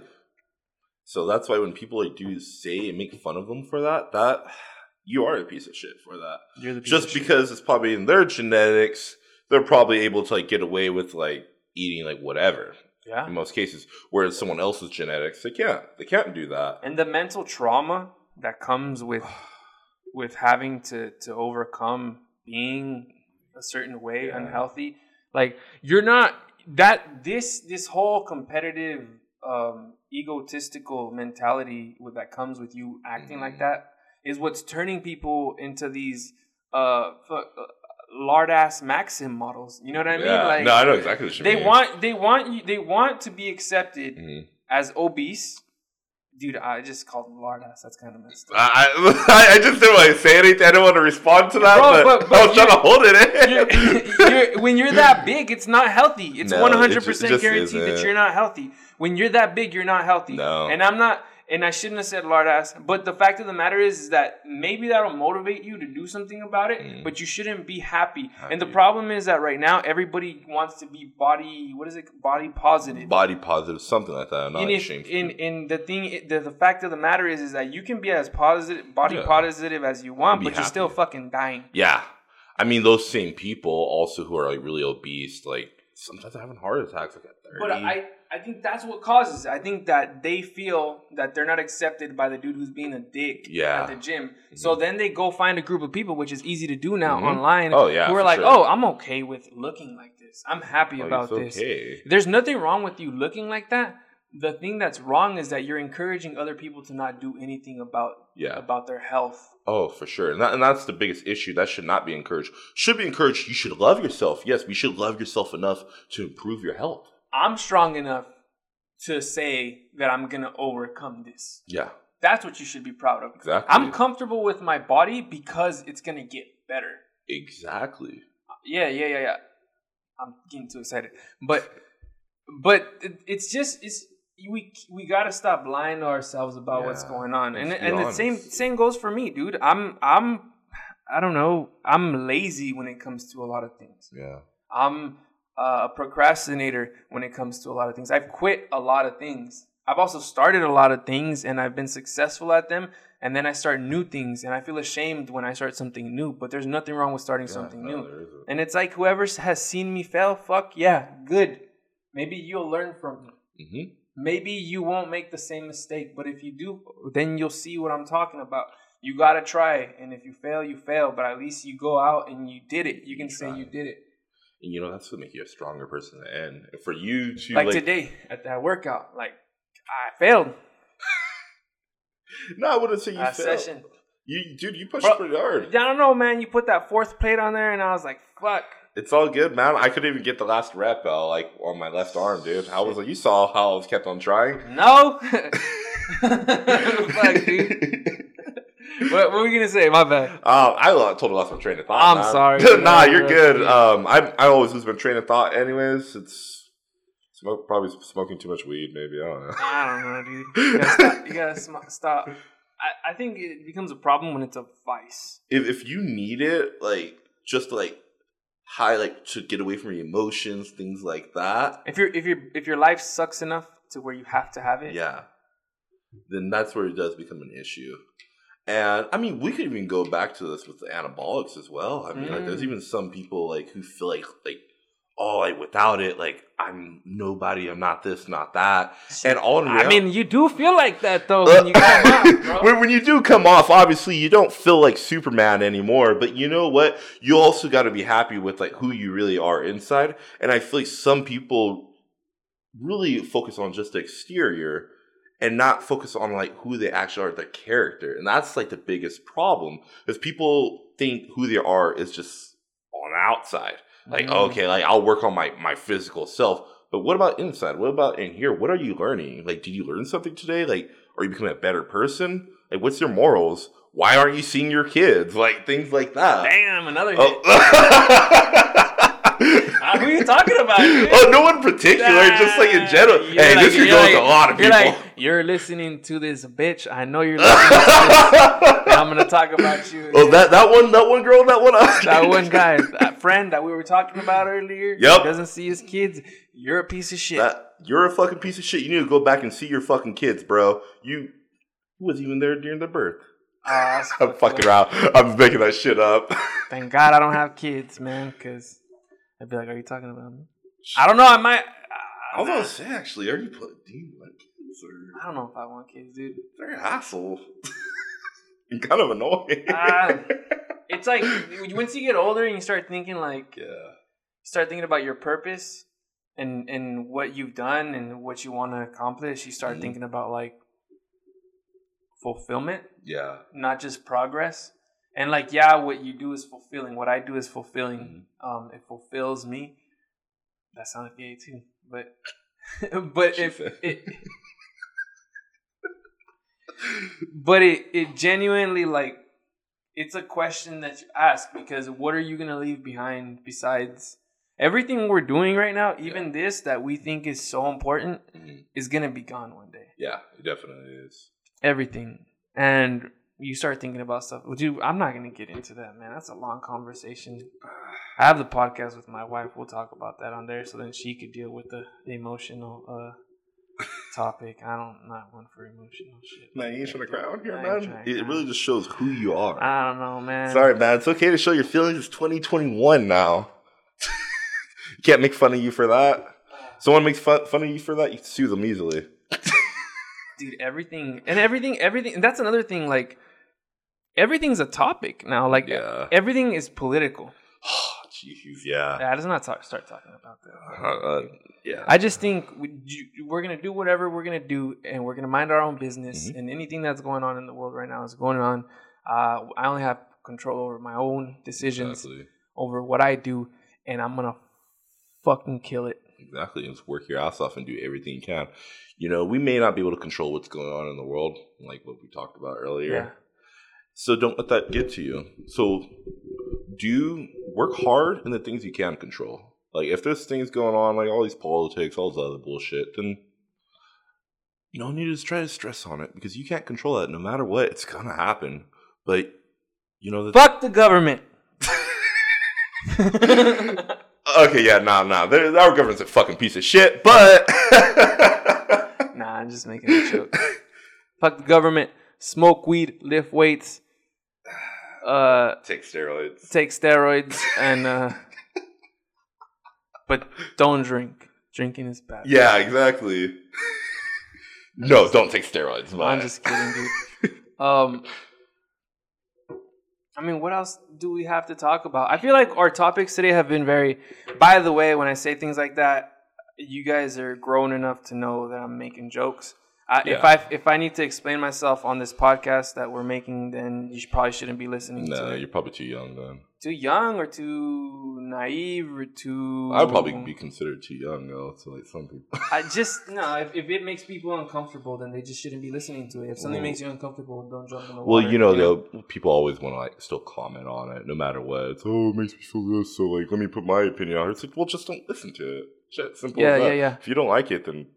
So that's why when people like do say and make fun of them for that, that you are a piece of shit for that. You're the piece just of shit. because it's probably in their genetics, they're probably able to like get away with like eating like whatever yeah. in most cases. Whereas someone else's genetics, they can't. They can't do that. and the mental trauma that comes with with having to to overcome being a certain way Yeah. unhealthy like you're not that this this whole competitive um egotistical mentality that comes with you acting like Mhm. that is what's turning people into these uh, fuck, uh lard ass maxim models you know what i mean Yeah. like no, I know exactly what you they mean. want they want you they want to be accepted Mhm. as obese. Dude, I just called him lard ass. That's kind of messed up. I, I, I just didn't want to say anything. I didn't want to respond to that, Bro, but, but- but I was trying to hold it You're- in. you're- when you're that big, it's not healthy. It's No, one it hundred ju- it just guaranteed that isn't. you're not healthy. When you're that big, you're not healthy. No. And I'm not. And I shouldn't have said lard ass. But the fact of the matter is, is that maybe that'll motivate you to do something about it. Mm. But you shouldn't be happy. And the problem is that right now, everybody wants to be body. What is it? Body positive. Body positive, something like that. I'm not and if, ashamed. in in the thing the, the fact of the matter is is that you can be as positive body Yeah. positive as you want Be but you're still fucking dying yeah, I mean those same people also who are like really obese, like sometimes having heart attacks like at thirty. but i i think that's what causes it. i think that they feel that they're not accepted by the dude who's being a dick Yeah. at the gym so then they go find a group of people which is easy to do now Mhm. online Oh, yeah, who are like sure. oh i'm okay with looking like this i'm happy Oh, about this okay. there's nothing wrong with you looking like that the thing that's wrong is that you're encouraging other people to not do anything about Yeah. about their health Oh, for sure. And, that, and that's the biggest issue. That should not be encouraged. Should be encouraged. You should love yourself. Yes, we should love yourself enough to improve your health. I'm strong enough to say that I'm gonna overcome this. Yeah, That's what you should be proud of. exactly. I'm comfortable with my body because it's gonna get better. exactly. Yeah, yeah, yeah, yeah. I'm getting too excited, but but it, it's just it's we we gotta stop lying to ourselves about what's going on, and and the same same goes for me, dude. I'm I'm I don't know. I'm lazy when it comes to a lot of things. Yeah. I'm a procrastinator when it comes to a lot of things. I've quit a lot of things. I've also started a lot of things and I've been successful at them. And then I start new things and I feel ashamed when I start something new. But there's nothing wrong with starting something no, new. And it's like whoever has seen me fail, fuck yeah, good. Maybe you'll learn from me. Mhm. Maybe you won't make the same mistake, but if you do, then you'll see what I'm talking about. You gotta try, and if you fail, you fail. But at least you go out and you did it. You can say you did it. And you know that's what make you a stronger person. And for you to like, like, today at that workout, like I failed no, I wouldn't say you that failed. session. You, dude, you pushed Bro, pretty hard. I don't know, man. You put that fourth plate on there, and I was like, "Fuck." It's all good, man. I couldn't even get the last rep uh, like on my left arm, dude. I was like, you saw how I was kept on trying. No. Fuck, dude. What, what were we gonna say? My bad. Um, I told lost my train of thought. I'm man. sorry. nah, you're good. Um, I I always lose my train of thought. Anyways, it's smoke, probably smoking too much weed. Maybe I don't know. I don't know, dude. You gotta stop. You gotta sm- stop. I, I think it becomes a problem when it's a vice. if if you need it, like just like high, like to get away from your emotions, things like that. If your if your if your life sucks enough to where you have to have it, Yeah, then that's where it does become an issue. And I mean, we could even go back to this with the anabolics as well. I mean, like, there's Mm. even some people like who feel like like oh, like without it, like I'm nobody, I'm not this, not that, and all. I mean, you do feel like that though when you come bro. when, when you do come off, obviously you don't feel like Superman anymore. But you know what? You also got to be happy with like who you really are inside. And I feel like some people really focus on just the exterior and not focus on like who they actually are, the character. And that's like the biggest problem is people think who they are is just on the outside. Like, Mm. okay, like I'll work on my my physical self. But what about inside? What about in here? What are you learning? Like, did you learn something today? Like, are you becoming a better person? Like, what's your morals? Why aren't you seeing your kids? Like things like that. Damn, another. Oh. Are you talking about? dude? oh, no one in particular, just like in general. You're Hey, like- this could you're go like- with a lot of you're people. like, you're listening to this bitch. I know you're listening to this. I'm gonna talk about you. oh, that that one, that one girl, that one. that one guy, that friend that we were talking about earlier, Yep. doesn't see his kids. You're a piece of shit. That you're a fucking piece of shit. You need to go back and see your fucking kids, bro. You who was even there during the birth. Ah, I'm fucking around. I'm making that shit up. Thank God I don't have kids, man, because I'd be like, "Are you talking about me?" I don't know. I might. I was gonna say actually, are you put do you want kids or I don't know if I want kids, dude. they're an hassle? and kind of annoying. Ah. It's like once you get older and you start thinking like yeah. start thinking about your purpose and and what you've done and what you want to accomplish you start Mhm. thinking about like fulfillment Yeah. not just progress and like yeah what you do is fulfilling. What i do is fulfilling. Um it fulfills me. That sounded gay too. But but She if said. it but it it genuinely like it's a question that you ask because what are you gonna leave behind besides everything we're doing right now even this that we think is so important Mhm. is gonna be gone one day. Yeah, it definitely is. everything. And you start thinking about stuff dude i'm not gonna get into that man that's a long conversation i have the podcast with my wife we'll talk about that on there so then she could deal with the, the emotional uh topic i don't I'm not one for emotional shit Man, you ain't trying to cry out here, I ain't man. trying It cry. really just shows who you are. i don't know man Sorry, man. It's okay to show your feelings. It's 2021 now. you can't make fun of you for that. Someone makes fun, fun of you for that, you sue them easily. dude everything and everything everything and that's another thing like everything's a topic now like Yeah. everything is political Jeez, yeah. yeah let's not talk, start talking about that Uh, uh, yeah. I just think we, we're gonna do whatever we're gonna do, and we're gonna mind our own business. Mhm. And anything that's going on in the world right now is going on. Uh, I only have control over my own decisions, Exactly. over what I do, and I'm gonna fucking kill it. Exactly. Just work your ass off and do everything you can. You know, we may not be able to control what's going on in the world, like what we talked about earlier. Yeah. So don't let that get to you. So do work hard in the things you can control. Like if there's things going on, like all these politics, all this other bullshit, then you don't need to try to stress on it because you can't control that. No matter what, it's gonna happen. But you know that. Fuck the government. Okay, yeah, nah, nah. There- Our government's a fucking piece of shit, but nah, I'm just making a joke. Fuck the government. Smoke weed, lift weights, uh, take steroids. take steroids, and uh, but don't drink. Drinking is bad. Yeah, exactly. no, don't take steroids. But I'm just kidding, dude. Um, I mean, what else do we have to talk about? I feel like our topics today have been very. By the way, when I say things like that, you guys are grown enough to know that I'm making jokes. I, If I if I need to explain myself on this podcast that we're making, then you should, probably shouldn't be listening no, to you're probably too young then. Too young or too naive or too. I'd probably be considered too young though to like some people. I just no. If, if it makes people uncomfortable, then they just shouldn't be listening to it. If something Well- makes you uncomfortable, don't jump in the well, water. you know, though, people always want to like still comment on it, no matter what. It's oh, it makes me feel this, so like let me put my opinion on it. It's like, well, just don't listen to it. Shit, simple Yeah, as that. yeah, yeah. If you don't like it, then.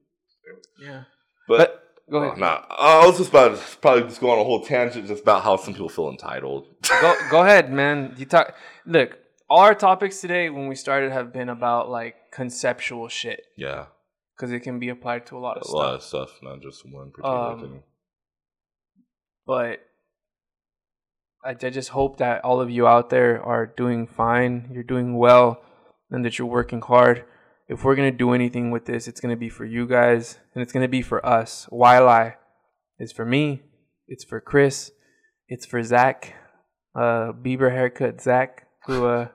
Yeah. But, But go ahead. nah, I was just about to probably just go on a whole tangent just about how some people feel entitled. go go ahead, man. You talk. Look, all our topics today when we started have been about like conceptual shit yeah, because it can be applied to a lot of a stuff. A lot of stuff, not just one particular Um, thing. But I, I just hope that all of you out there are doing fine. You're doing well, and that you're working hard. If we're gonna do anything with this, it's gonna be for you guys, and it's gonna be for us. Why lie? It's for me. It's for Chris. It's for Zach. Uh, Bieber haircut Zach, who uh,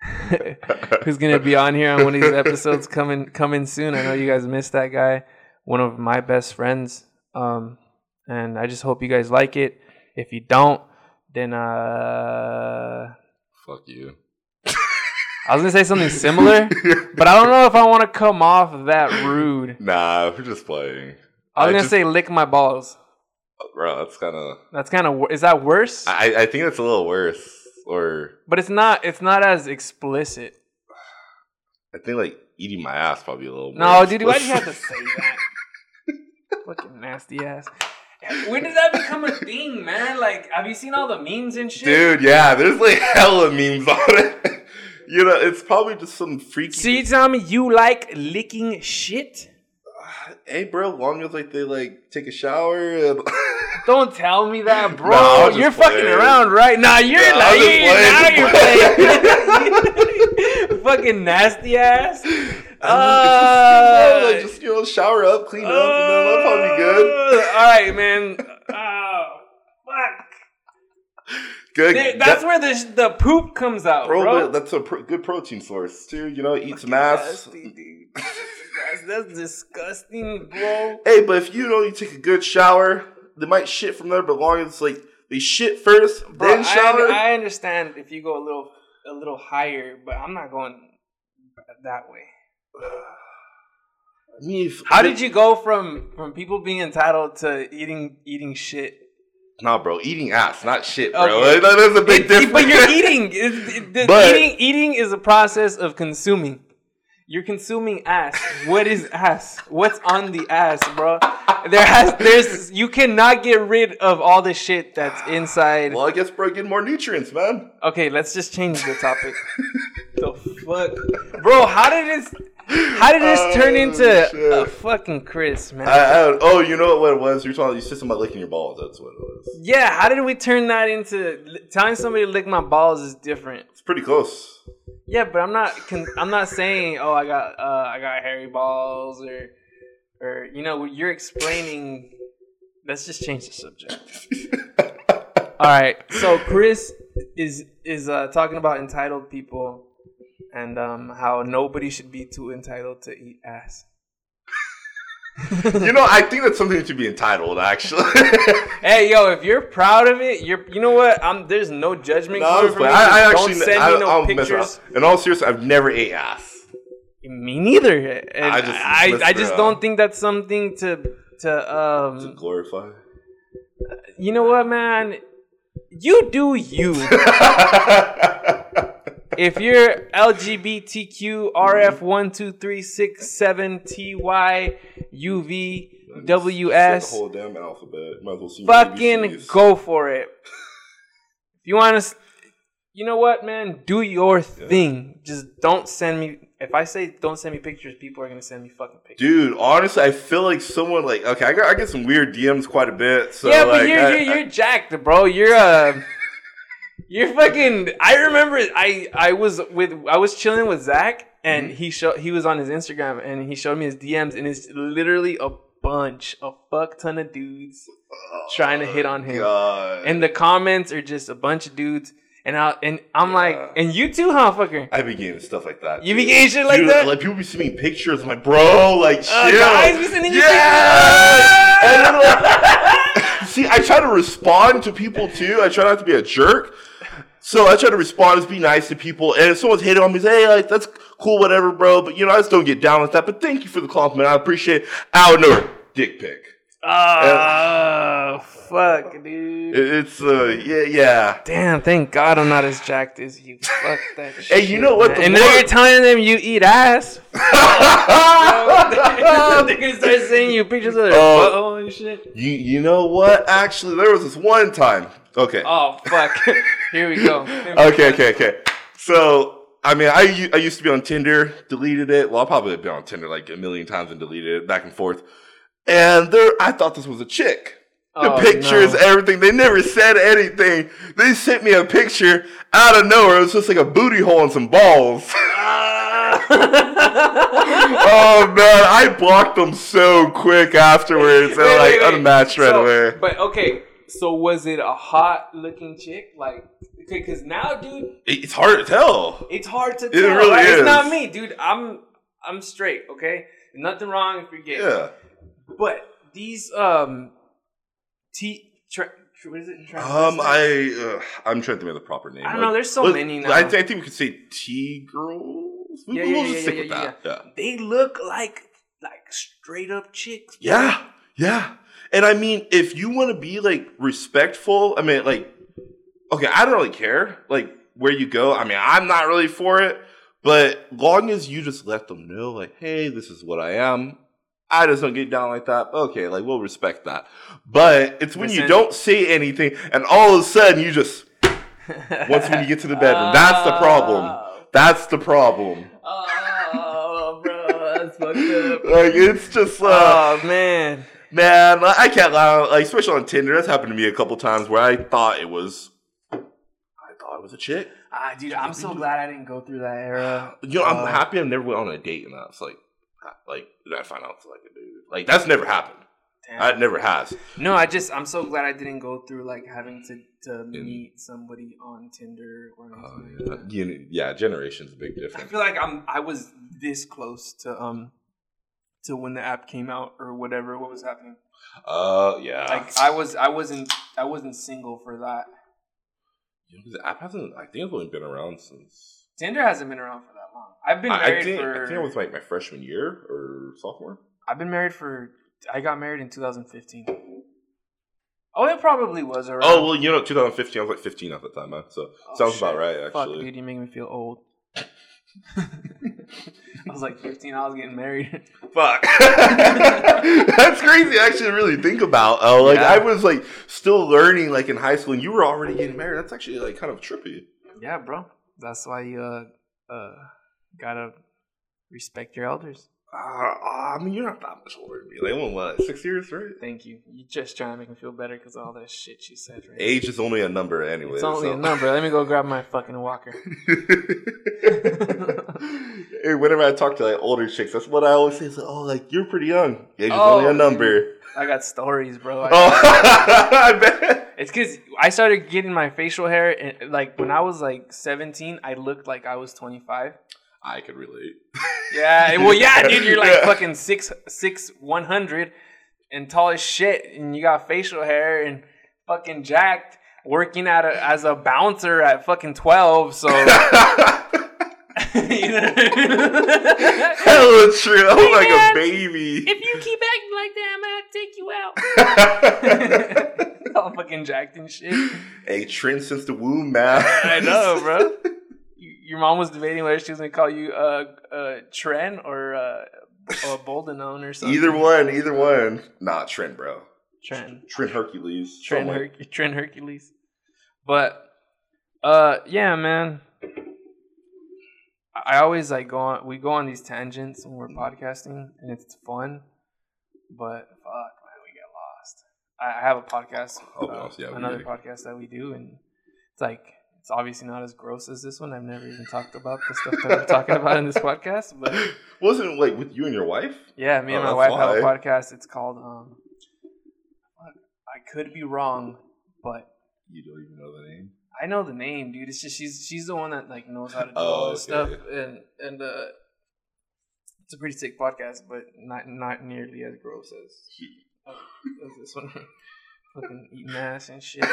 who's gonna be on here on one of these episodes coming coming soon. I know you guys missed that guy, one of my best friends. Um, and I just hope you guys like it. If you don't, then uh, Fuck you. I was gonna say something similar, but I don't know if I want to come off that rude. Nah, we're just playing. I was I gonna just- say lick my balls. Oh, bro, that's kind of. That's kind of is that worse? I, I think it's a little worse. Or but it's not. It's not as explicit. I think like eating my ass probably a little. More. No, dude, why do you have to say that? Fucking nasty ass. When did that become a thing, man? Like, have you seen all the memes and shit? Dude, yeah, there's like hella memes on it. You know, it's probably just some freaky. So you tell me you like licking shit? hey, bro, long as like they like take a shower and. Don't tell me that, bro. Nah, I was just you're fucking playing. around, right? Nah, you're Nah, like, I was you just now you're playing. fucking nasty ass. Uh, Uh, like just you know, shower up, clean up, and then that'll probably be good. uh, All right, man. Oh, fuck. Good. There- That's that- where the the poop comes out, bro, bro. that's a pr- good protein source too. You know, eat some ass. That's, that's disgusting, bro. Hey, but if you know you take a good shower, they might shit from there. But long as like they shit first, Bro, then shower. I, I understand if you go a little a little higher, but I'm not going that way. I mean, if- How did you go from from people being entitled to eating eating shit? Nah, bro, eating ass, not shit, bro. Okay. That is a big It- difference. but you're eating. It- it- the- But- eating eating is a process of consuming. You're consuming ass. What is ass? What's on the ass, bro? There has there's you cannot get rid of all the shit that's inside. Well, I guess, bro, get more nutrients, man. Okay, let's just change the topic. the fuck, bro? How did this? How did this turn Oh, into a fucking Chris, man? I, I don't, oh, you know what it was? You're talking. You said something about licking your balls. That's what it was. yeah, how did we turn that into telling somebody to lick my balls is different? It's pretty close. Yeah, but I'm not. Con- I'm not saying, oh, I got, uh, I got hairy balls, or, or you know, you're explaining. Let's just change the subject. All right. So Chris is is uh, talking about entitled people, and um, how nobody should be too entitled to eat ass. you know, I think that's something to be entitled. Actually, Hey, yo, if you're proud of it, you're. You know what? I'm. There's no judgment No, coming from me. I, I actually, don't send I, me no I'll pictures. In all seriousness, I've never ate ass. Me neither. And I just I, I just don't think that's something to to um To glorify. You know what, man? You do you. if you're LGBTQ RF one two three six seven TY UV WS, the whole damn alphabet. Might as well see fucking go for it. If you want to, you know what, man? Do your thing. Just don't send me. If I say don't send me pictures, people are gonna send me fucking pictures. Dude, honestly, I feel like someone like okay, I, got, I get some weird DMs quite a bit. So yeah, but like, you're, I- you're you're jacked, bro. You're uh you're fucking. I remember I I was with I was chilling with Zach and Mm-hmm. he showed he was on his Instagram and he showed me his DMs and it's literally a bunch, a fuck ton of dudes trying to hit on him. God. And the comments are just a bunch of dudes. And I and I'm Yeah. like, and you too, huh, fucker? I be getting stuff like that. You be getting shit like Dude, that? Like people be sending me pictures. I'm like, bro, like, Uh, chill. guys be sending you yeah. pictures. And then, like, see, I try to respond to people too. I try not to be a jerk. So I try to respond, just be nice to people. And if someone's hating on me, say, hey, like, that's cool, whatever, bro. But you know, I just don't get down with that. But thank you for the compliment. I appreciate it. Out of dick pic. Oh, fuck, dude. It's uh, yeah, yeah. Damn, thank God I'm not as jacked as you. Fuck that shit. Hey, you know what? The and more- now you're telling them you eat ass. They're gonna start sending you pictures of their Oh. butthole and shit. You you know what? Actually, there was this one time. Okay. Oh fuck. Here we go. Okay, okay, okay. So, I mean, I I used to be on Tinder, deleted it. Well, I probably have been on Tinder like a million times and deleted it back and forth. And there, I thought this was a chick. The Oh, pictures, no. everything. They never said anything. They sent me a picture out of nowhere. It was just like a booty hole and some balls. oh man, I blocked them so quick afterwards. They're like wait, wait. unmatched right So- away. But okay, so was it a hot looking chick? Like, okay, because now, dude, It's hard to tell. it's hard to tell. It really right? is. It's not me, dude. I'm I'm straight. Okay, nothing wrong if you're gay. Yeah. But these um, t- tra- What is it? Um, I uh, I'm trying to think of the proper name. I don't know, there's so many now. I, th- I think we could say T girls. Yeah, we'll yeah, just yeah, stick yeah, with yeah, that. Yeah. They look like like straight up chicks. bro. Yeah, yeah. And I mean, if you want to be like respectful, I mean, like, okay, I don't really care, like where you go. I mean, I'm not really for it, but long as you just let them know, like, hey, this is what I am. I just don't get down like that. Okay, like we'll respect that. But it's when you don't say anything, and all of a sudden you just once when you get to the bedroom, that's the problem. That's the problem. Oh, bro, that's fucked up. Like it's just uh, Oh man, Man, I can't lie. Like, especially on Tinder, that's happened to me a couple times where I thought it was, I thought it was a chick. ah, dude, I'm so glad I didn't go through that era. You know, I'm Uh, happy I never went on a date, and that's like, like did I find out it's like a dude? Like that's never happened. Damn. That never has. No, I just I'm so glad I didn't go through like having to to meet somebody on Tinder or anything Oh, like. You know, yeah, generation's a big difference. I feel like I'm I was this close to um to when the app came out or whatever what was happening. Uh, yeah. Like I was I wasn't I wasn't single for that. 'cause the app hasn't. I think it's only been around since. Tinder hasn't been around for that long. I've been married I think. for I think it was like my freshman year or sophomore. I've been married for I got married in 2015. Oh, it probably was around. Oh well, you know, 2015. I was like 15 at the time, man. So Oh, sounds shit. about right, Fuck, actually. dude, you make me feel old. I was like 15. I was getting married. Fuck. That's crazy. to Actually, really think about. Oh, like Yeah. I was like still learning, like in high school, and you were already getting married. That's actually like kind of trippy. yeah, bro. That's why you uh uh gotta respect your elders. Uh, I mean, you're not that much older than me. Like, what, what, six years, right? Thank you. You just trying to make me feel better because all that shit you said. Right? Age is only a number, anyway. It's only so. a number. Let me go grab my fucking walker. hey, whenever I talk to like older chicks, that's what I always say. Is like, oh, like you're pretty young. Age is Oh, only a number. I got stories, bro. I Oh, I bet. It's because I started getting my facial hair, and like when I was like 17, I looked like I was 25. I could relate. Yeah, well, yeah, dude, you're like fucking six, six, one hundred, and tall as shit, and you got facial hair and fucking jacked, working at a, as a bouncer at fucking 12. So, you know, Hella true. I'm Hey, like man. a baby. if you keep acting like that, I'm gonna take you out. All fucking jacked and shit. a tren since the womb, man. I know, bro. You- Your mom was debating whether she was gonna call you uh uh Tren or uh or Boldenone or something. either one, either one. Nah, Trent, bro. Tren. Trent Hercules. Tren, Something like- Herc- Tren Hercules. But uh yeah, man. I always like go on we go on these tangents when we're podcasting and it's fun. But fuck man, we get lost. I, have a podcast, Oh, uh, yeah, another podcast that we do and it's like it's obviously not as gross as this one. I've never even talked about the stuff that we're talking about in this podcast, but Wasn't it like with you and your wife? yeah, me and Oh, my wife that's have a podcast. It's called um I could be wrong, but You don't even know the name. I know the name, dude. It's just she's she's the one that like knows how to do Oh, all this okay. stuff, and and uh, it's a pretty sick podcast, but not not nearly as gross as, as this one. Fucking eating ass and shit.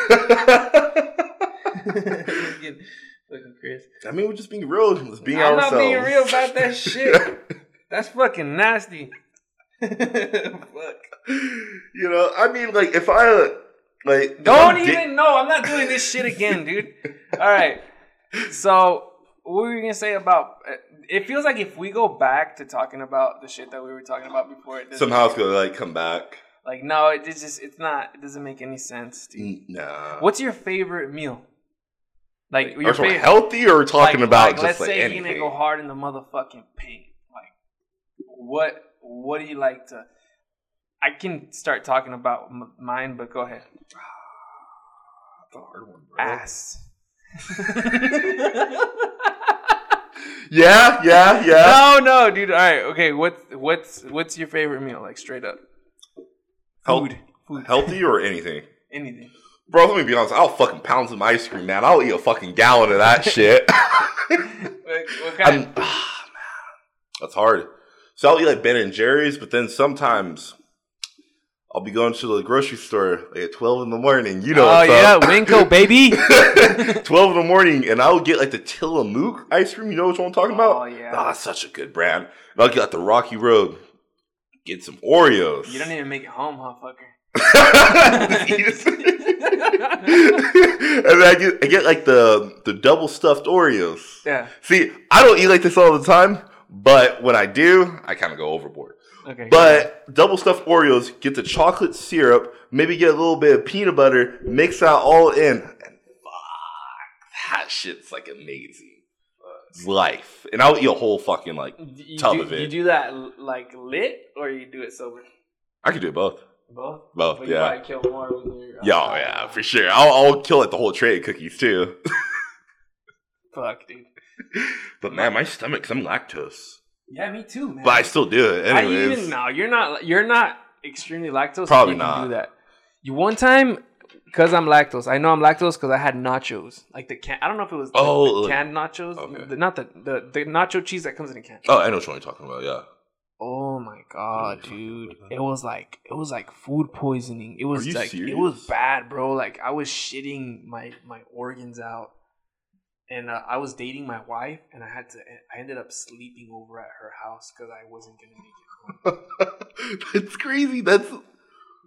Fucking Chris. I mean, we're just being real. Just being I'm ourselves. not being real about that shit. That's fucking nasty. Fuck. you know, I mean, like if I like Don't I'm di- even know. I'm not doing this shit again, dude. All right. So, what were you gonna say about? It feels like if we go back to talking about the shit that we were talking about before, it somehow it's gonna like come back. like no, it just it's not. It doesn't make any sense, dude. Nah. What's your favorite meal? Like Are your we talking healthy or talking like, about like, let's like say anything? you're gonna go hard in the motherfucking paint. Like, what what do you like to? I can start talking about m- mine, but go ahead. That's a hard one, bro. Ass. Yeah, yeah, yeah. no, no, dude. All right, okay. What's what's what's your favorite meal? Like straight up. Food, food, Healthy or anything? anything. Bro, let me be honest. I'll fucking pound some ice cream, man. I'll eat a fucking gallon of that shit. Like, what kind? Man, that's hard. So I'll eat like Ben and Jerry's, but then sometimes I'll be going to the grocery store like at twelve in the morning. You know, oh yeah, up. Winco baby. 12 in the morning, and I'll get like the Tillamook ice cream. You know what I'm talking about? Oh yeah. Ah, that's such a good brand. And I'll get like the Rocky Road, get some Oreos. You don't even make it home, huh, fucker? and then I get I get like the the double stuffed Oreos. yeah. See, I don't eat like this all the time, but when I do, I kind of go overboard. Okay. But double stuffed Oreos, get the chocolate syrup, maybe get a little bit of peanut butter, mix that all in, and fuck, that shit's like amazing. It's life, and I'll eat a whole fucking like. you tub do, of it. You do that like lit, or you do it sober? I could do both. Both. Both, But you yeah. probably kill more with your. Uh, yeah, oh, yeah, for sure. I'll, I'll kill it the whole tray of cookies too. Fuck, dude. but man, my stomach, I'm lactose, Yeah, me too, man. but I still do it you anyways. even no, you're not. You're not extremely lactose. Probably you not. Do that. You one time. Because I'm lactose, I know I'm lactose because I had nachos, like the can. I don't know if it was Oh, the canned nachos, okay. the, not the, the the nacho cheese that comes in a can. Oh, I know what you're talking about. Yeah. Oh my god, dude! fucked with that. It was like it was like food poisoning. It was like it was bad, bro. Like I was shitting my my organs out, and uh, I was dating my wife, and I had to. I ended up sleeping over at her house because I wasn't gonna make it home. That's crazy. That's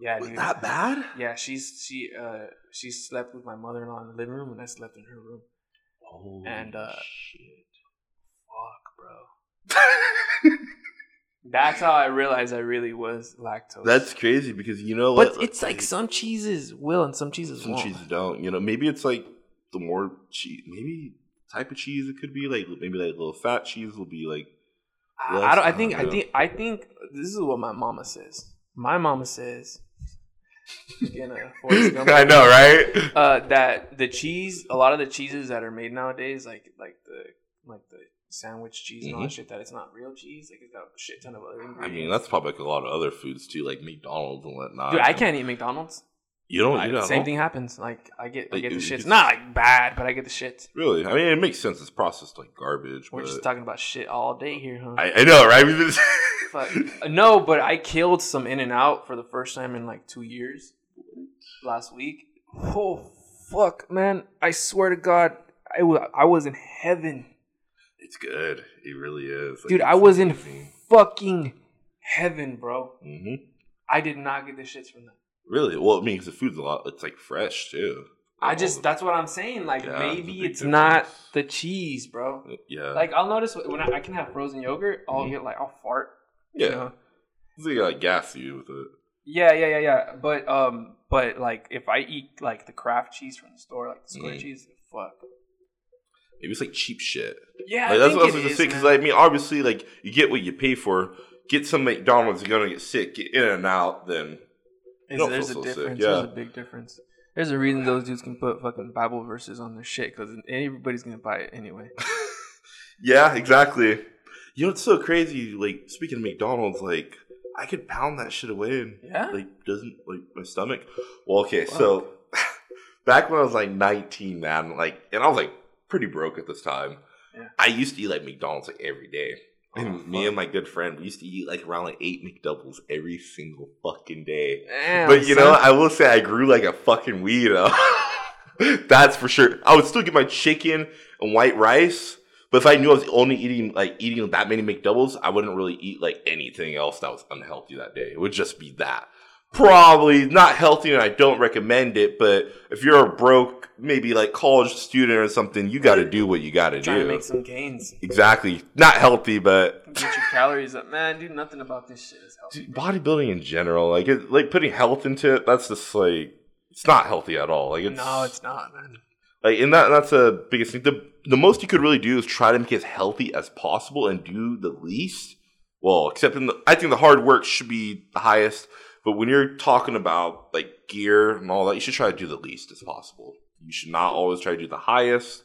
Yeah, was dude. that bad. Yeah, she's she uh she slept with my mother in law in the living room, and I slept in her room. Holy And, uh, shit. Fuck, bro. That's how I realized I really was lactose. That's crazy because you know what? but it's like some cheeses will and some cheeses some won't. cheeses don't. You know, maybe it's like the more cheese, maybe type of cheese it could be like maybe like a little fat cheese will be like I- Less- I don't. I I think. don't I think. I think this is what my mama says. My mama says. Again, uh, I know, right? Uh, that the cheese, a lot of the cheeses that are made nowadays, like like the like the sandwich cheese and all that shit, that it's not real cheese. Like it's got a shit ton of other ingredients. Mm-hmm. I mean, that's probably like a lot of other foods too, like McDonald's and whatnot. Dude, I can't eat McDonald's. You don't I- eat that? same thing happens. Like I get, I Like, get the you- shits. Not like bad, but I get the shits. Really? I mean, it makes sense. It's processed like garbage. We're but just talking about shit all day here, huh? I, I know, right? We've been- Fuck. No, but I killed some In and Out for the first time in like two years last week. Oh fuck, man! I swear to God, I was I was in heaven, it's good. It really is, dude. I was in fucking heaven, bro. hmm I did not get the shits from that. Really? Well, I mean, 'cause the food's a lot. It's like fresh too. I just the- that's what I'm saying. Like Yeah, maybe it's it's not the cheese, bro. yeah, Like I'll notice when I, I can have frozen yogurt, I'll Mhm. get like I'll fart. yeah. You know? Like like gas you with it. Yeah, yeah, yeah, yeah. But um, but like if I eat like the Kraft cheese from the store, like the square Mm. cheese, fuck. Maybe it's like cheap shit. Yeah, Like I that's think what I was it gonna say. Because man. I mean, obviously, like you get what you pay for. Get some McDonald's, you're gonna get sick. Get in and out, then there's a so sick, difference. yeah. There's a big difference. There's a reason those dudes can put fucking Bible verses on their shit because everybody's gonna buy it anyway. yeah, exactly. You know, it's so crazy. Like speaking of McDonald's, like I could pound that shit away and Yeah? like doesn't like my stomach. Well, okay, so back when I was like 19, man, like, and I was like pretty broke at this time. Yeah. I used to eat like McDonald's like every day. Oh, and Oh, me fuck. and my good friend, we used to eat like around like eight McDoubles every single fucking day. Damn, but you know. I will say I grew like a fucking weed. Though. That's for sure. I would still get my chicken and white rice, but if I knew I was only eating like eating that many McDoubles, I wouldn't really eat like anything else that was unhealthy that day. It would just be that. Probably not healthy, and I don't recommend it. But if you're a broke, maybe like college student or something, you got to do what you got to do. make some gains, Exactly. Not healthy, but get your calories up, man. Dude, nothing about this shit is healthy. Dude, bodybuilding in general, like it, like putting health into it, that's just like it's not healthy at all. Like it's No, it's not, man. like and that that's the biggest thing. The the most you could really do is try to make it as healthy as possible and do the least. Well, except in the I think the hard work should be the highest. But when you're talking about like gear and all that, you should try to do the least as possible. You should not always try to do the highest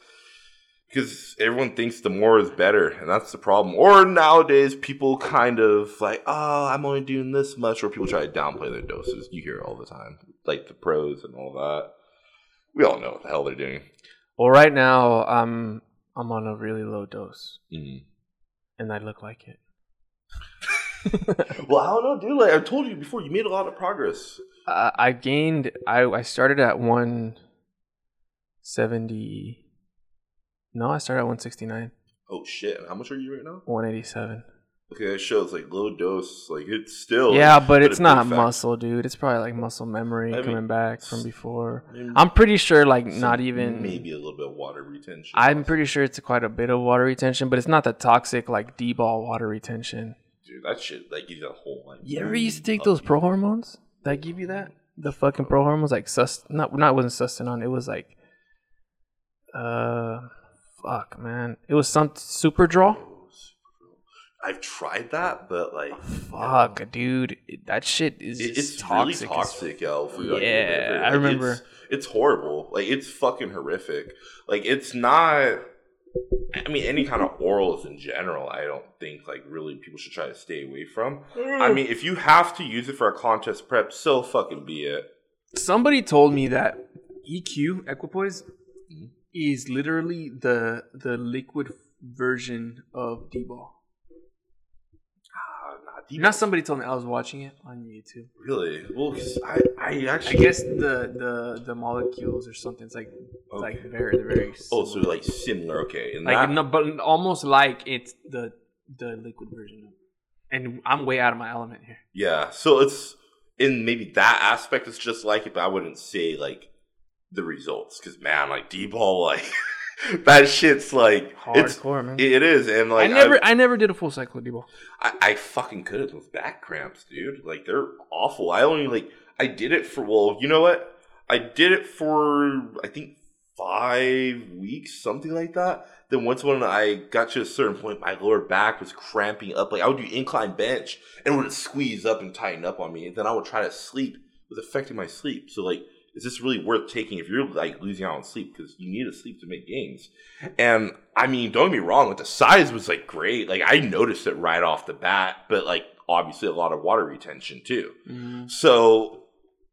because everyone thinks the more is better, and that's the problem. Or nowadays, people kind of like, oh, I'm only doing this much, or people try to downplay their doses. You hear it all the time, like the pros and all that. We all know what the hell they're doing. Well, right now I'm I'm on a really low dose, Mm. and I look like it. well, I don't know, dude. Like I told you before, you made a lot of progress. Uh, I gained. I I started at one seventy. No, I started at one sixty nine. Oh shit! How much are you right now? One eighty seven. Okay, that shows like low dose. Like it's still Yeah, but it's a not muscle, dude. It's probably like muscle memory I mean, coming back from before. Maybe I'm pretty sure, like, some- not even. maybe a little bit of water retention. I'm pretty sure it's quite a bit of water retention, but it's not the toxic like D bol water retention. Dude. That shit like gives you a whole like. You ever used to take those pro hormones? Did I give you that? The fucking pro hormones, like sus. Not not wasn't sustanon. It was like, uh, fuck, man. It was some Superdrol. I've tried that, but like Fuck, dude. It- that shit is it, it's toxic. really toxic, yo. For like, Yeah, liver. I remember. It's, it's horrible. Like it's fucking horrific. Like it's not. I mean, any kind of orals in general, I don't think like really people should try to stay away from. I mean, if you have to use it for a contest prep, so fucking be it. Somebody told me that EQ equipoise is literally the the liquid version of D-bol. Ah, Not somebody told me. I was watching it on YouTube. really. Well, 'cause I, I I actually guess the the the molecules or something. It's like it's like very very. Oh, so similar. like similar. Okay, and like that, no, but almost like it's the the liquid version of. And I'm way out of my element here. yeah. So it's in maybe that aspect, it's just like it, but I wouldn't say like the results because man, like D bol, like that shit's like it's Hardcore, man. it is, and like I never I, never did a full cycle of D-bol. I, I fucking could have those back cramps, dude. Like they're awful. I only like I did it for well, you know what? I did it for I think five weeks, something like that. Then once when I got to a certain point, my lower back was cramping up. Like I would do incline bench and it would squeeze up and tighten up on me. And then I would try to sleep. It was affecting my sleep. So like, is this really worth taking if you're like losing out on sleep because you need to sleep to make gains? And I mean, don't get me wrong, like the size was like great. Like I noticed it right off the bat, but like obviously a lot of water retention too. Mm-hmm. So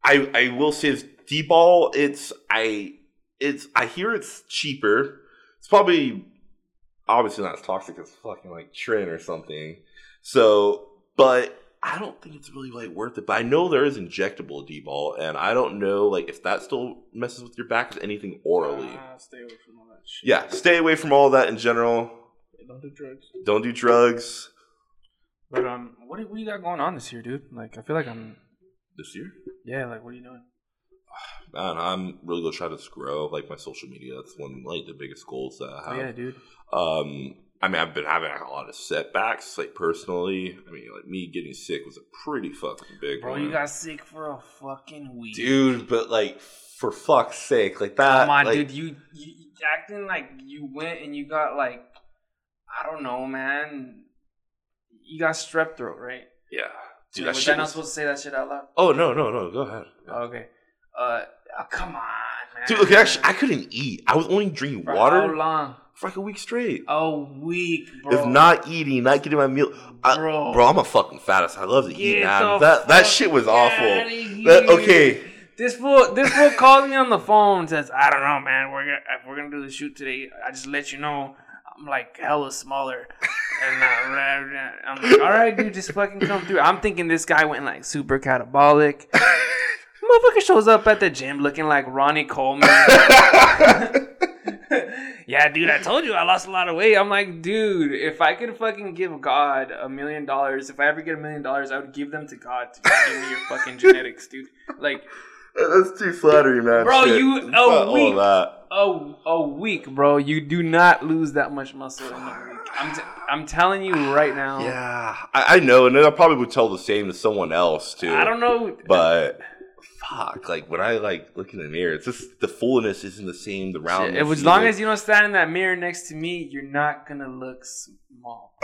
I I will say this D bol, it's I it's I hear it's cheaper. It's probably obviously not as toxic as fucking like tren or something. So but I don't think it's really like worth it. But I know there is injectable D bol, and I don't know like if that still messes with your back with anything orally. stay away from all that shit. Yeah, stay away from all that in general. Don't do drugs. Don't do drugs But um, what do, what do you got going on this year, dude? Like, I feel like I'm. this year. Yeah, like, what are you doing? Man, I'm really gonna try to grow like my social media. That's one like the biggest goals that I have. Oh, yeah, dude. Um, I mean, I've been having a lot of setbacks, like personally. I mean, like me getting sick was a pretty fucking big Bro, one, you got sick for a fucking week. dude. But like, for fuck's sake, like that. Come on, like, dude. You, you acting like you went and you got like, I don't know, man. You got strep throat, right? Yeah, dude. was That I shit. not Was, supposed to say that shit out loud? oh no, no, no. Go ahead. Oh, okay. Uh, oh, come on, man. Dude, okay. Actually, I couldn't eat. I was only drinking For water How long? For like a week straight. A week, bro. If not eating, not getting my meal, I, Bro. bro, I'm a fucking fattest. I love to eat. That that shit was awful. That, okay, This fool, this fool calls me on the phone and says, "I don't know, man. We're gonna if we're gonna do the shoot today. I just let you know, I'm like hella smaller." And uh, I'm like, "All right, dude, just fucking come through." I'm thinking this guy went like super catabolic. Motherfucker shows up at the gym looking like Ronnie Coleman. yeah, dude, I told you I lost a lot of weight. I'm like, dude, if I could fucking give God a million dollars, if I ever get a million dollars, I would give them to God to give me your fucking genetics, dude. Like, that's too flattering, man. Bro, Shit. you- a week. a, a week, bro, you do not lose that much muscle in a week. I'm, t- I'm telling you right now. Yeah, I, I know, and then I probably would tell the same to someone else too. I don't know. but fuck, like when I like look in the mirror, it's just the fullness isn't the same. The round. If, as long as you don't stand in that mirror next to me, you're not gonna look small.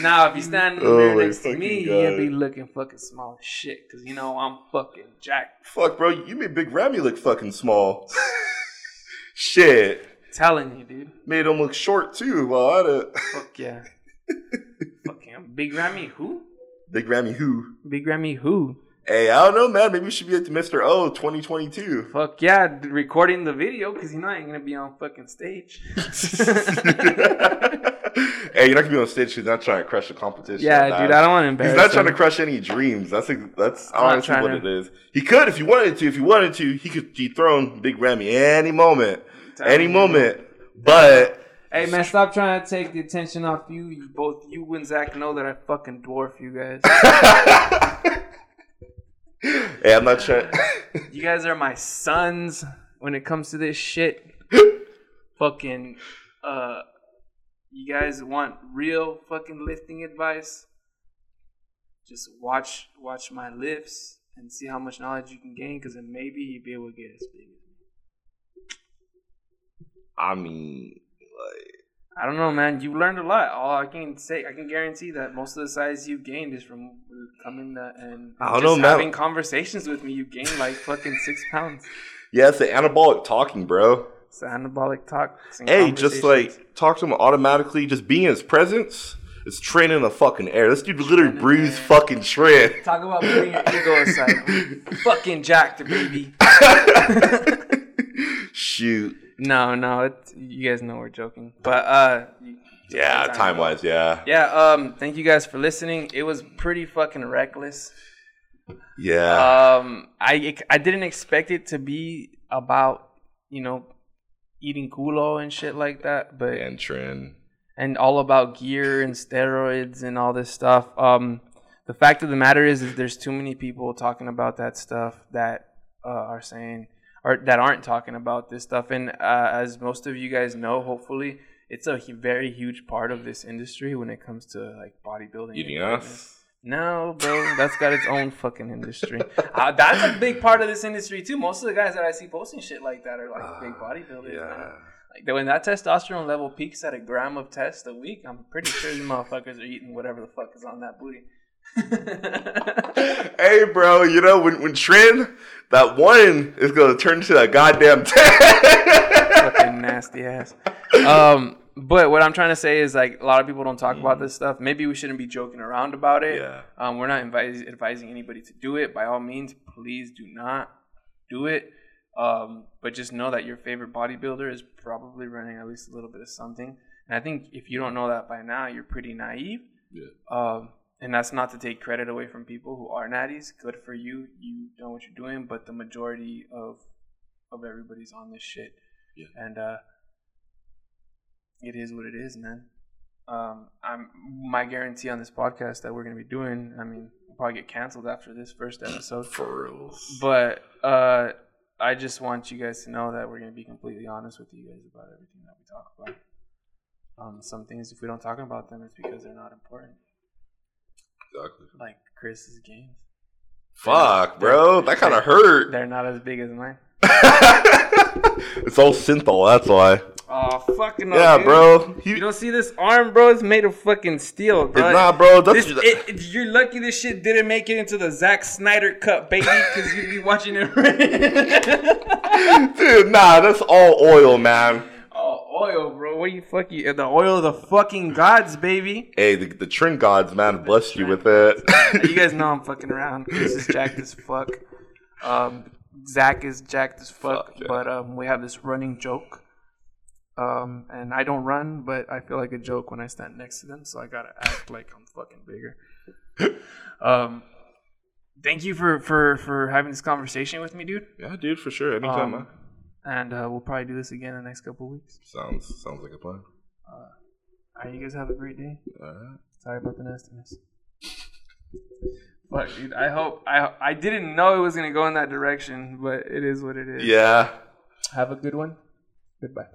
Now, if you stand in the Oh mirror my next to me, you'll be looking fucking small as shit. Cause you know I'm fucking jacked. fuck, bro, you made Big Ramy look fucking small. Shit, Telling you, dude. made him look short too. Well, I had a Fuck yeah. fucking Big Grammy who? Big Grammy who? Big Grammy who? Hey, I don't know, man. Maybe we should be at the Mr. O 2022. Fuck yeah, recording the video because you know I ain't gonna be on fucking stage. hey, you're not gonna be on stage. He's not trying to crush the competition. Yeah, Nah. dude, I don't want to embarrass. He's not trying to crush any dreams. That's a, that's I'm honestly what to- it is. He could if he wanted to. If he wanted to, he could dethrone Big Ramy any moment, any moment. But Hey man, stop trying to take the attention off you. you. Both you and Zach know that I fucking dwarf you guys. hey, I'm not trying. you guys are my sons when it comes to this shit. fucking, uh, you guys want real fucking lifting advice? Just watch watch my lifts and see how much knowledge you can gain, because then maybe you'll be able to get as big as me. I mean, like, I don't know, man. You learned a lot. All I can say, I can guarantee that most of the size you gained is from coming to, and I don't just know, man. having conversations with me. You gained like fucking six pounds. yeah, it's the anabolic talking, bro. It's anabolic talk. Hey, just like talk to him automatically. Just being in his presence is training the fucking air. This dude literally breathes fucking shred. talk about putting your ego aside. Fucking jacked, the baby. Shoot. No, no, it's, you guys know we're joking, but uh, Yeah, Time wise, yeah. yeah. Um, thank you guys for listening. It was pretty fucking reckless. Yeah. Um, I I didn't expect it to be about you know eating culo and shit like that, but and tren. and all about gear and steroids and all this stuff. Um, the fact of the matter is, is there's too many people talking about that stuff that uh, are saying or that aren't talking about this stuff. And uh, as most of you guys know, hopefully, it's a very huge part of this industry when it comes to like bodybuilding. Eating fitness. No, bro, that's got its own fucking industry. Uh, that's a big part of this industry too. Most of the guys that I see posting shit like that are like big bodybuilders. Yeah. Man. Like when that testosterone level peaks at a gram of test a week, I'm pretty sure these motherfuckers are eating whatever the fuck is on that booty. Hey, bro, you know, when, when tren, that one is going to turn into that goddamn 10. fucking nasty ass. Um, but what I'm trying to say is like a lot of people don't talk about this stuff. Maybe we shouldn't be joking around about it. Yeah. Um, we're not advis- advising anybody to do it. By all means, please do not do it. Um, but just know that your favorite bodybuilder is probably running at least a little bit of something. And I think if you don't know that by now, you're pretty naive. Yeah. Um, and that's not to take credit away from people who are natties. Good for you. You know what you're doing. But the majority of of everybody's on this shit. Yeah. And uh, it is what it is, man. Um, I'm my guarantee on this podcast that we're gonna be doing. I mean, we'll probably get canceled after this first episode. For reals. But uh, I just want you guys to know that we're gonna be completely honest with you guys about everything that we talk about. Um, some things, if we don't talk about them, it's because they're not important. Exactly. Like Chris's games, Fuck, bro. That kind of hurt. they're not as big as mine. it's all synthol, that's why. Oh fucking no, Yeah, dude. bro. You You, don't see this arm, bro? It's made of fucking steel, it's bro. not, bro. That's This, it, it- you're lucky this shit didn't make it into the Zack Snyder Cut, baby, because you'd be watching it. dude. Nah, that's all oil, man. Oil, bro. What do you fuck you? The oil of the fucking gods, baby. Hey, the, the tren gods, man, blessed you with it. you guys know I'm fucking around. This is jacked as fuck. Um, Zach is jacked as fuck. Fuck. But um, we have this running joke. Um, and I don't run, but I feel like a joke when I stand next to them, so I gotta act like I'm fucking bigger. um, thank you for for for having this conversation with me, dude. yeah, dude, for sure. Anytime, Um. And uh, we'll probably do this again in the next couple of weeks. Sounds sounds like a plan. All right, you guys have a great day. All right. Sorry about the nastiness. Fuck, dude. I hope I I didn't know it was gonna go in that direction, but it is what it is. Yeah. Have a good one. Goodbye.